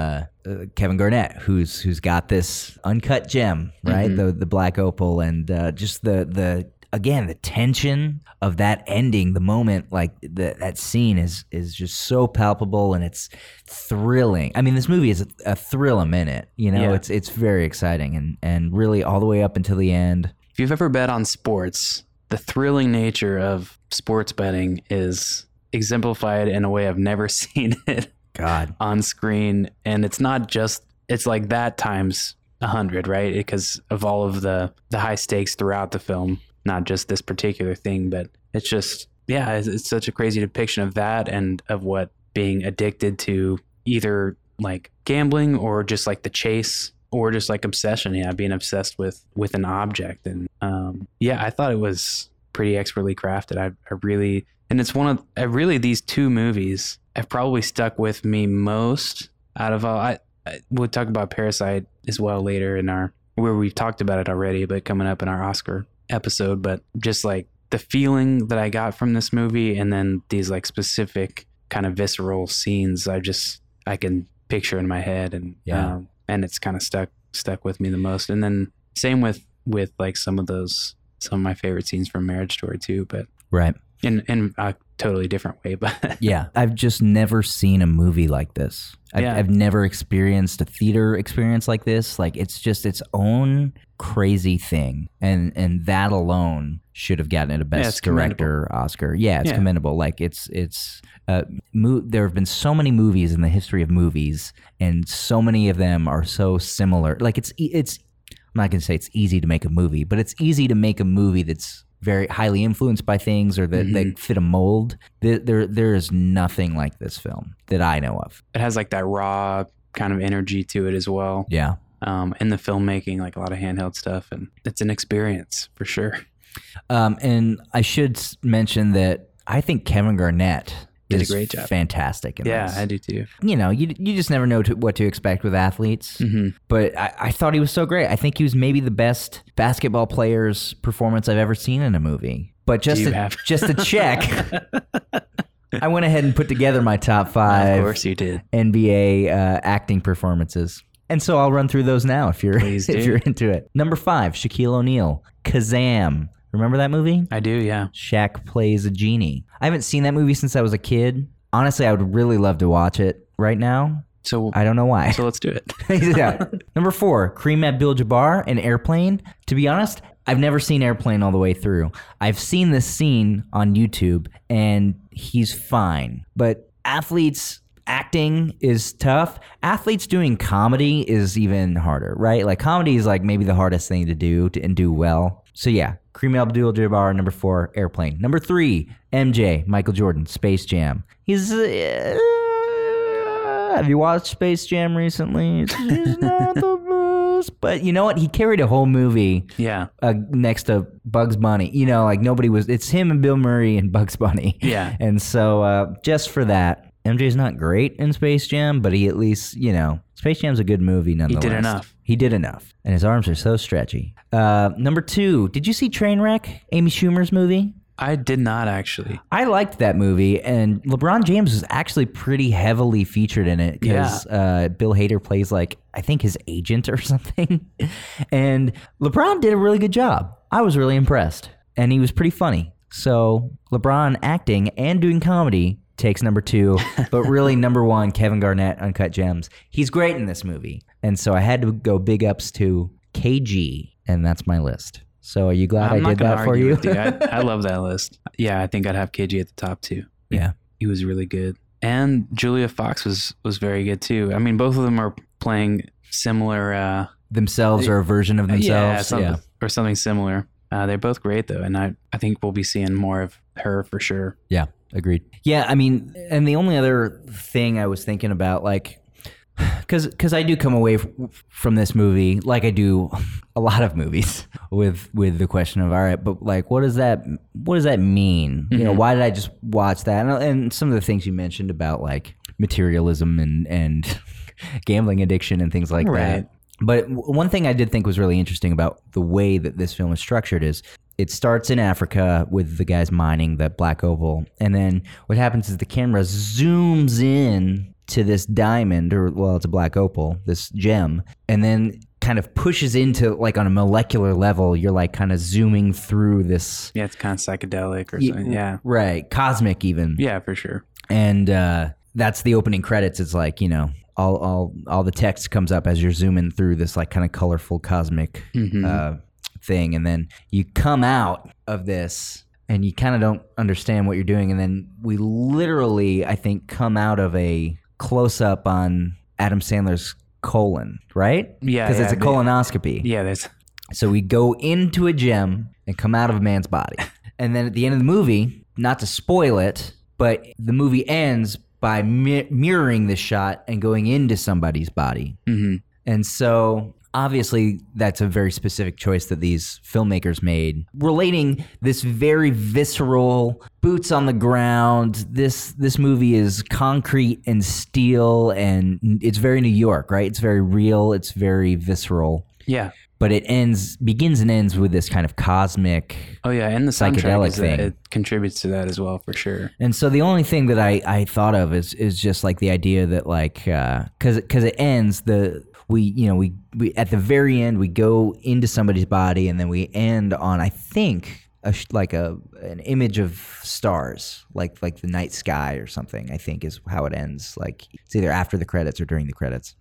uh, Kevin Garnett who's who's got this uncut gem, right? Mm-hmm. The the black opal, and uh, just the the again the tension of that ending, the moment like the, that scene is is just so palpable and it's thrilling. I mean, this movie is a, a thrill a minute. You know, Yeah. it's it's very exciting and and really all the way up until the end. If you've ever bet on sports, the thrilling nature of sports betting is exemplified in a way I've never seen it God. on screen. And it's not just, it's like that times a hundred, right? Because of all of the, the high stakes throughout the film, not just this particular thing, but it's just, yeah, it's, it's such a crazy depiction of that and of what being addicted to either like gambling or just like the chase or just like obsession yeah being obsessed with with an object and um yeah i thought it was pretty expertly crafted i, I really and it's one of I really these two movies have probably stuck with me most out of all. I, I we'll talk about Parasite as well later in our where we've talked about it already, but coming up in our Oscar episode. But just like the feeling that I got from this movie, and then these like specific kind of visceral scenes, I just I can picture in my head, and Yeah. um, and it's kind of stuck stuck with me the most. And then same with with like some of those some of my favorite scenes from Marriage Story too, but Right. In in a totally different way. But Yeah. I've just never seen a movie like this. I've, Yeah. I've never experienced a theater experience like this. Like it's just its own crazy thing, and and that alone should have gotten it a best commendable. director Oscar. Yeah, it's Yeah. commendable. Like it's it's uh, mo- there have been so many movies in the history of movies, and so many of them are so similar. Like it's it's I'm not going to say it's easy to make a movie, but it's easy to make a movie that's very highly influenced by things or that, Mm-hmm. that fit a mold. There, there, there is nothing like this film that I know of. it has like that raw kind of energy to it as well. Yeah. Um, in the filmmaking, like a lot of handheld stuff, and it's an experience for sure. Um, and I should mention that I think Kevin Garnett Did a great job. fantastic in Yeah, this. I do too. You know, you, you just never know to, what to expect with athletes. hmm But I, I thought he was so great. I think he was maybe the best basketball player's performance I've ever seen in a movie. But just to, have? just to check, I went ahead and put together my top five. Of course you did. NBA uh, acting performances. And so I'll run through those now if you're if you're into it. Number five, Shaquille O'Neal, Kazam. Remember that movie? I do. Yeah. Shaq plays a genie. I haven't seen that movie since I was a kid. Honestly, I would really love to watch it right now. So I don't know why. so let's do it. yeah. Number four, Kareem Abdul-Jabbar in Airplane. To be honest, I've never seen Airplane all the way through. I've seen this scene on YouTube, and he's fine. But athletes acting is tough. Athletes doing comedy is even harder, right? Like comedy is like maybe the hardest thing to do to, and do well. So yeah, Kareem Abdul-Jabbar, number four, Airplane. Number three, MJ, Michael Jordan, Space Jam. He's. Uh, have you watched Space Jam recently? Just not the best. But you know what? He carried a whole movie Yeah. uh, next to Bugs Bunny. You know, like nobody was. It's him and Bill Murray and Bugs Bunny. Yeah. And so uh, just for that, MJ's not great in Space Jam, but he at least, you know, Space Jam's a good movie nonetheless. He did enough. He did enough. And his arms are so stretchy. Uh, number two, did you see Trainwreck, Amy Schumer's movie? I did not actually. I liked that movie, and LeBron James was actually pretty heavily featured in it because uh, Bill Hader plays like I think his agent or something, and LeBron did a really good job. I was really impressed, and he was pretty funny. So LeBron acting and doing comedy takes number two, but really number one, Kevin Garnett, Uncut Gems. He's great in this movie, and so I had to go big ups to KG, and that's my list. So are you glad I'm I did that for you? with I, I love that list. Yeah, I think I'd have KG at the top too. yeah. He was really good, and Julia Fox was was very good too. I mean, both of them are playing similar. Uh, themselves or a version of yeah, themselves. something, Yeah, or something similar. Uh, they're both great though, and I I think we'll be seeing more of her for sure. yeah, agreed. Yeah, I mean, and the only other thing I was thinking about, like, because because I do come away f- from this movie like I do a lot of movies with with the question of all right, but like, what does that what does that mean? You know, why did I just watch that? And, and some of the things you mentioned about like materialism and and gambling addiction and things like Right. that. But one thing I did think was really interesting about the way that this film is structured is it starts in Africa with the guys mining the black opal, and then what happens is the camera zooms in to this diamond, or well, it's a black opal, this gem, and then kind of pushes into like on a molecular level. You're like kind of zooming through this, Yeah, it's kind of psychedelic or something. Yeah, right, cosmic even yeah, for sure. and uh, that's the opening credits. It's like you know, all all all the text comes up as you're zooming through this like kind of colorful cosmic uh, thing, and then you come out of this and you kind of don't understand what you're doing, and then we literally, I think, come out of a close up on Adam Sandler's colon, right? Yeah, because yeah, it's a colonoscopy. Yeah, there's So we go into a gem and come out of a man's body. And then at the end of the movie, not to spoil it, but the movie ends by mi- mirroring the shot and going into somebody's body. hmm And so obviously that's a very specific choice that these filmmakers made. Relating this very visceral boots on the ground this this movie is concrete and steel and it's very new york right? It's very real. It's very visceral. Yeah. But it ends begins and ends with this kind of cosmic Oh yeah, and the Psychedelic that- uh, thing. it contributes to that as well for sure. And so the only thing that I, I thought of is is just like the idea that like uh, because because it ends the we you know we, we at the very end we go into somebody's body and then we end on I think a like a an image of stars like like the night sky or something I think is how it ends like it's either after the credits or during the credits.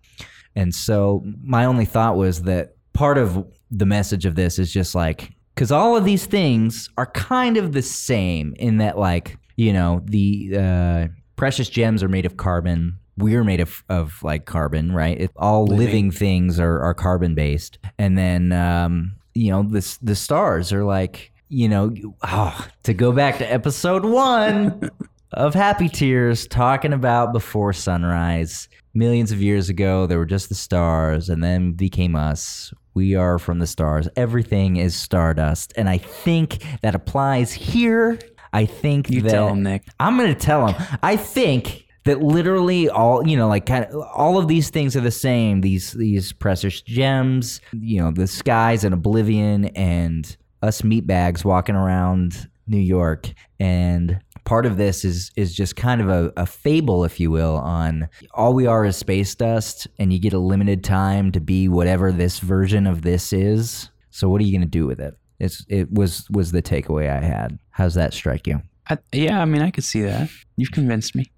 And so my only thought was that part of the message of this is just like because all of these things are kind of the same in that like you know the uh, precious gems are made of carbon we're made of, of like carbon right it, all living. things are, are carbon based and then um, you know this the stars are like you know oh, to go back to episode one of Happy Tears talking about before sunrise. Millions of years ago, there were just the stars, and then became us. We are from the stars. Everything is stardust, and I think that applies here. I think You that tell 'em, Nick. I'm going to tell him. I think that literally all you know, like kind of all of these things are the same. These these precious gems, you know, the skies and oblivion, and us meatbags walking around New York, and part of this is is just kind of a, a fable, if you will, on all we are is space dust, and you get a limited time to be whatever this version of this is. So what are you going to do with it? It's it was was the takeaway I had. How's that strike you? I, yeah, I mean, I could see that. You've convinced me.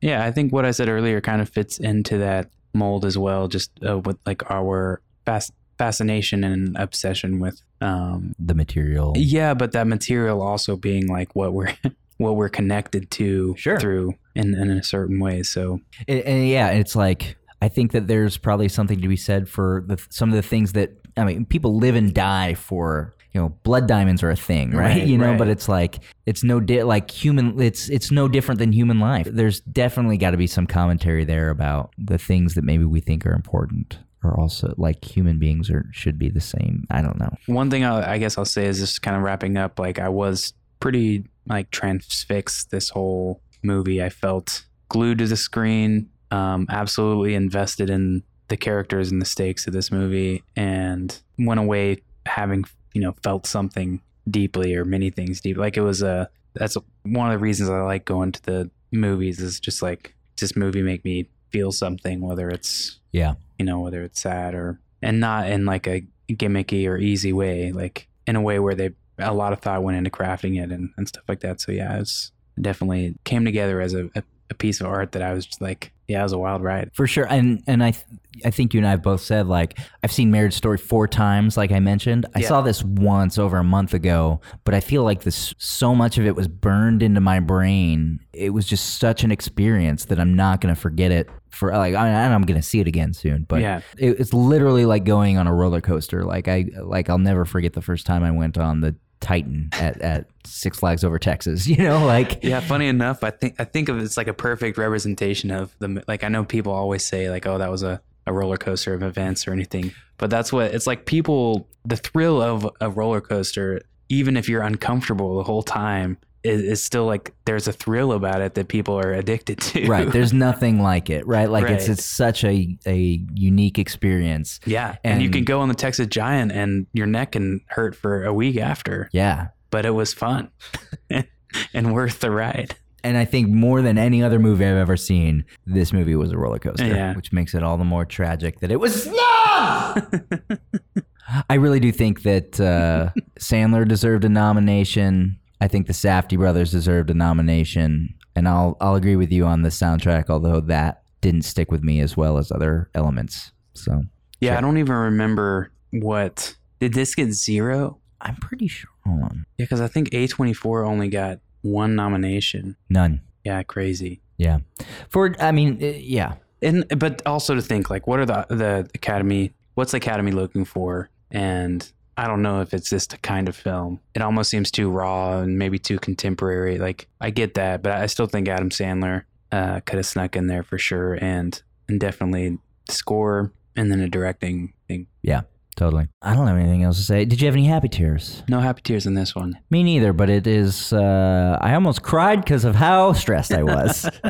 Yeah, I think what I said earlier kind of fits into that mold as well. Just uh, with like our fas- fascination and obsession with, um, The material. yeah, but that material also being like what we're what we're connected to Sure. through in in a certain way. So And, and yeah, it's like I think that there's probably something to be said for the, some of the things that I mean, people live and die for. You know, blood diamonds are a thing, right? Right, you know, right. but it's like it's no di- like human. It's it's no different than human life. There's definitely got to be some commentary there about the things that maybe we think are important, are also like human beings are should be the same. I don't know. one thing I'll, I guess I'll say is just kind of wrapping up. Like I was pretty like transfixed this whole movie. I felt glued to the screen, um, absolutely invested in the characters and the stakes of this movie, and went away having you know felt something deeply or many things deep. Like it was a that's one of the reasons I like going to the movies is just like this movie make me feel something, whether it's Yeah. you know whether it's sad or and not in like a gimmicky or easy way, like in a way where they a lot of thought went into crafting it and, and stuff like that. So yeah, it's definitely came together as a, a, a piece of art that I was just like, yeah, it was a wild ride. For sure, and and I th- I think you and I have both said like I've seen Marriage Story four times, like I mentioned. I Yeah. saw this once over a month ago, but I feel like this so much of it was burned into my brain. It was just such an experience that I'm not gonna forget it for like I, and I'm gonna see it again soon. But Yeah. it, it's literally like going on a roller coaster. Like I like I'll never forget the first time I went on the Titan at, at Six Flags over Texas. You know, like Yeah, funny enough, I think I think of it's like a perfect representation of the like I know people always say like, oh, that was a, a roller coaster of events or anything. But that's what it's like people the thrill of a roller coaster, even if you're uncomfortable the whole time, is, is still like there's a thrill about it that people are addicted to. right there's nothing like it right like it's Right. it's such a a unique experience Yeah. And, you can go on the Texas Giant and your neck can hurt for a week after, yeah but it was fun and worth the ride. and i think more than any other movie i've ever seen this movie was a roller coaster Yeah. which makes it all the more tragic that it was i really do think that uh, sandler deserved a nomination i think the Safdie brothers deserved a nomination and i'll i'll agree with you on the soundtrack although that didn't stick with me as well as other elements so Yeah, I don't even remember what did this get zero? i'm pretty sure hold on Yeah, because I think A24 only got one nomination. none Yeah, crazy. Yeah. For I mean, uh, yeah. And but also to think like, what are the the Academy? What's the Academy looking for? And I don't know if it's this kind of film. It almost seems too raw and maybe too contemporary. Like I get that, but I still think Adam Sandler uh, could have snuck in there for sure, and and definitely score and then a directing thing. Yeah, totally. I don't have anything else to say. Did you have any happy tears? No happy tears in this one. Me neither, but it is. Uh, I almost cried because of how stressed I was.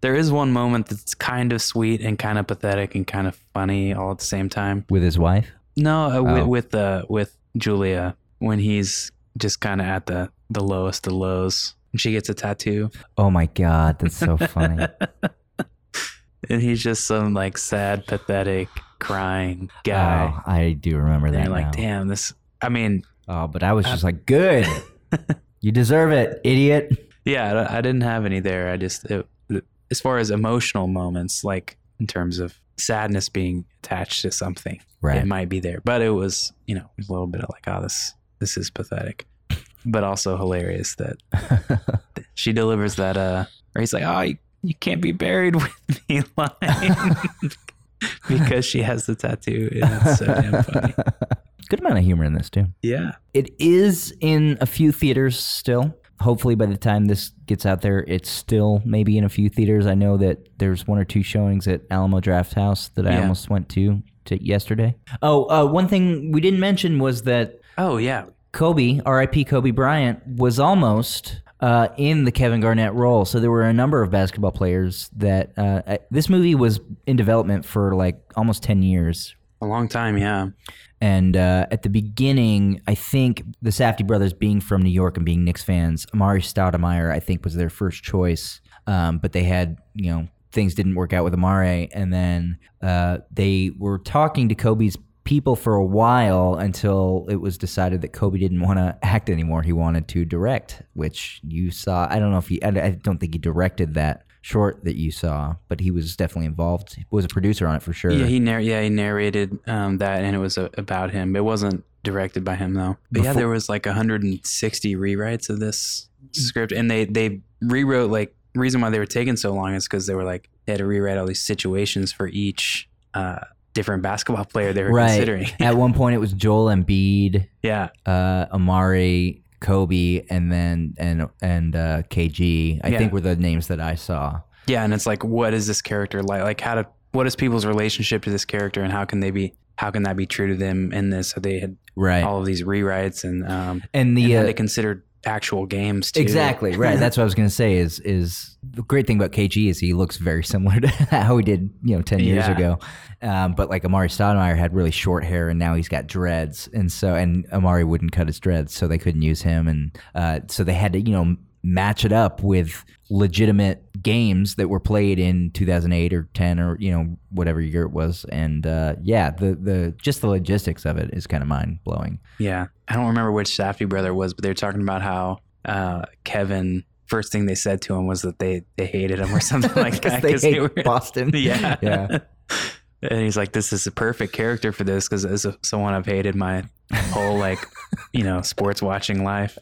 There is one moment that's kind of sweet and kind of pathetic and kind of funny all at the same time. with his wife. No, uh, Oh. with with uh, with Julia when he's just kind of at the the lowest of lows. And she gets a tattoo, Oh my god, that's so funny. and he's just some like sad, pathetic, crying guy. Oh, I do remember and that. you're like, now. damn, this. I mean, Oh, but I was just like, good. you deserve it, idiot. yeah, I I didn't have any there. I just, it, as far as emotional moments, like in terms of sadness being attached to something, Right. it might be there. But it was, you know, a little bit of like, oh, this this is pathetic, but also hilarious that she delivers that. Uh, or he's like, oh, you, you can't be buried with me line because she has the tattoo. And it's so damn funny. Good amount of humor in this too. Yeah. It is in a few theaters still. Hopefully, by the time this gets out there, it's still maybe in a few theaters. I know that there's one or two showings at Alamo Drafthouse that I Yeah. almost went to, to yesterday. Oh, uh, one thing we didn't mention was that Oh yeah. Kobe, R.I.P. Kobe Bryant, was almost uh, in the Kevin Garnett role. So there were a number of basketball players that uh, uh, this movie was in development for like almost ten years. A long time. Yeah. And uh, at the beginning, I think the Safdie brothers, being from New York and being Knicks fans, Amar'e Stoudemire, I think, was their first choice. Um, but they had, you know, things didn't work out with Amar'e, and then uh, they were talking to Kobe's people for a while until it was decided that Kobe didn't want to act anymore. He wanted to direct, which you saw. I don't know if he. I don't think he directed that short that you saw, but he was definitely involved. He was a producer on it for sure. Yeah, he narr- yeah he narrated um, that, and it was uh, about him. It wasn't directed by him though. But yeah, there was like 160 rewrites of this script, and they they rewrote like reason why they were taking so long is because they were like they had to rewrite all these situations for each uh, different basketball player they were right. considering. At one point, it was Joel Embiid, yeah, uh, Amar'e, Kobe, and then and and uh, KG. I Yeah. think were the names that I saw. yeah, and it's like, what is this character like? Like, how to what is people's relationship to this character, and how can they be how can that be true to them in this? So they had Right. all of these rewrites, and um, and the and uh, they considered actual games too. exactly right. That's what I was gonna say. Is is the great thing about KG is he looks very similar to how he did you know ten years Yeah. ago. Um, but like Amar'e Stoudemire had really short hair and now he's got dreads, and so and Amar'e wouldn't cut his dreads, so they couldn't use him, and uh, so they had to you know match it up with legitimate games that were played in 2008 or 10 or you know whatever year it was. And uh, yeah the the just the logistics of it is kind of mind blowing Yeah, I don't remember which Safdie brother was, but they were talking about how uh, Kevin. First thing they said to him was that they they hated him or something like that because they hate were Boston. Yeah, yeah. And he's like, "This is a perfect character for this because as someone I've hated my whole like, you know, sports watching life,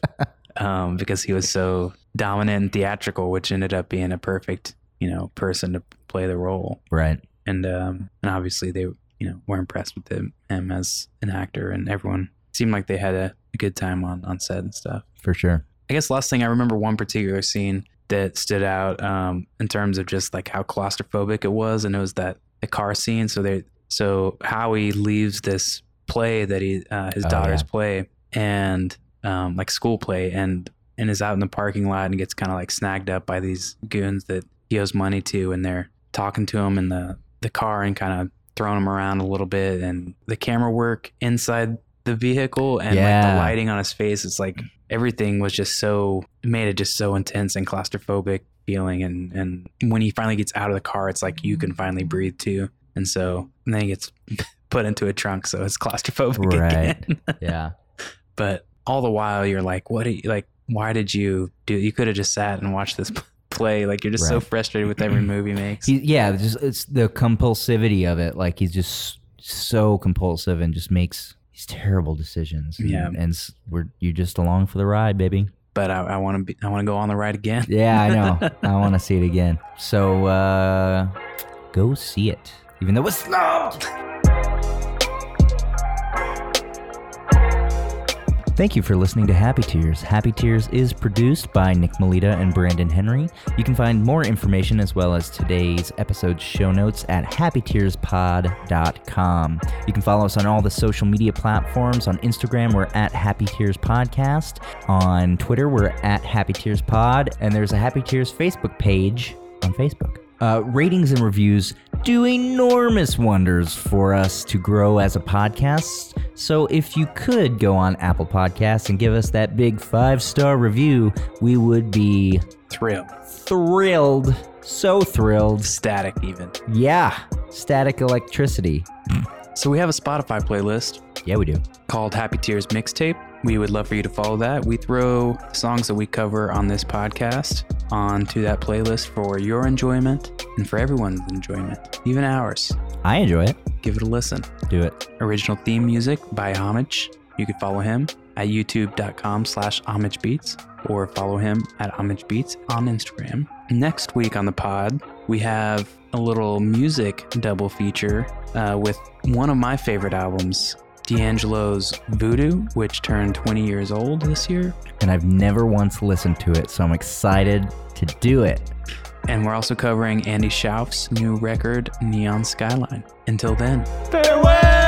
um, because he was so dominant and theatrical, which ended up being a perfect, you know, person to play the role. right And um, and obviously they, you know, were impressed with him, him as an actor, and everyone seemed like they had a, a good time on on set and stuff. for sure I guess last thing I remember one particular scene that stood out um, in terms of just like how claustrophobic it was, and it was that the car scene. So they, so Howie leaves this play that he uh, his Oh, daughter's yeah. play and um, like school play, and and is out in the parking lot and gets kind of like snagged up by these goons that he owes money to, and they're talking to him in the the car and kind of throwing him around a little bit, and the camera work inside the vehicle and like the lighting on his face, it's like everything was just so made it just so intense and claustrophobic feeling and and when he finally gets out of the car it's like you can finally breathe too. And so and then he gets put into a trunk so it's claustrophobic Right. again. Yeah. But all the while you're like what do you like why did you do you could have just sat and watched this play. Like you're just so frustrated with every movie he makes. He, yeah just it's the compulsivity of it. Like he's just so compulsive and just makes these terrible decisions. And, Yeah. and we're you're just along for the ride baby. But i, I want to be i want to go on the ride again. Yeah i know. I want to see it again. So uh go see it. Even though it's snubbed Thank you for listening to Happy Tears. Happy Tears is produced by Nick Melita and Brandon Henry. You can find more information as well as today's episode show notes at happytearspod.com. You can follow us on all the social media platforms. On Instagram, we're at Happy Tears Podcast. On Twitter, we're at Happy Tears Pod. And there's a Happy Tears Facebook page on Facebook. Uh, ratings and reviews do enormous wonders for us to grow as a podcast. So if you could go on Apple Podcasts and give us that big five star review, we would be Thrill. thrilled. So thrilled. Static, even. Yeah. Static electricity. So we have a Spotify playlist Yeah, we do. called Happy Tears Mixtape. We would love for you to follow that. We throw songs that we cover on this podcast onto that playlist for your enjoyment and for everyone's enjoyment, even ours. I enjoy it. Give it a listen. Do it. Original theme music by Homage. You can follow him at youtube.com slash homage beats or follow him at homage beats on Instagram. Next week on the pod, we have a little music double feature uh, with one of my favorite albums, D'Angelo's Voodoo, which turned 20 years old this year. And I've never once listened to it, so I'm excited to do it. And we're also covering Andy Shauf's new record, Neon Skyline. Until then. Farewell!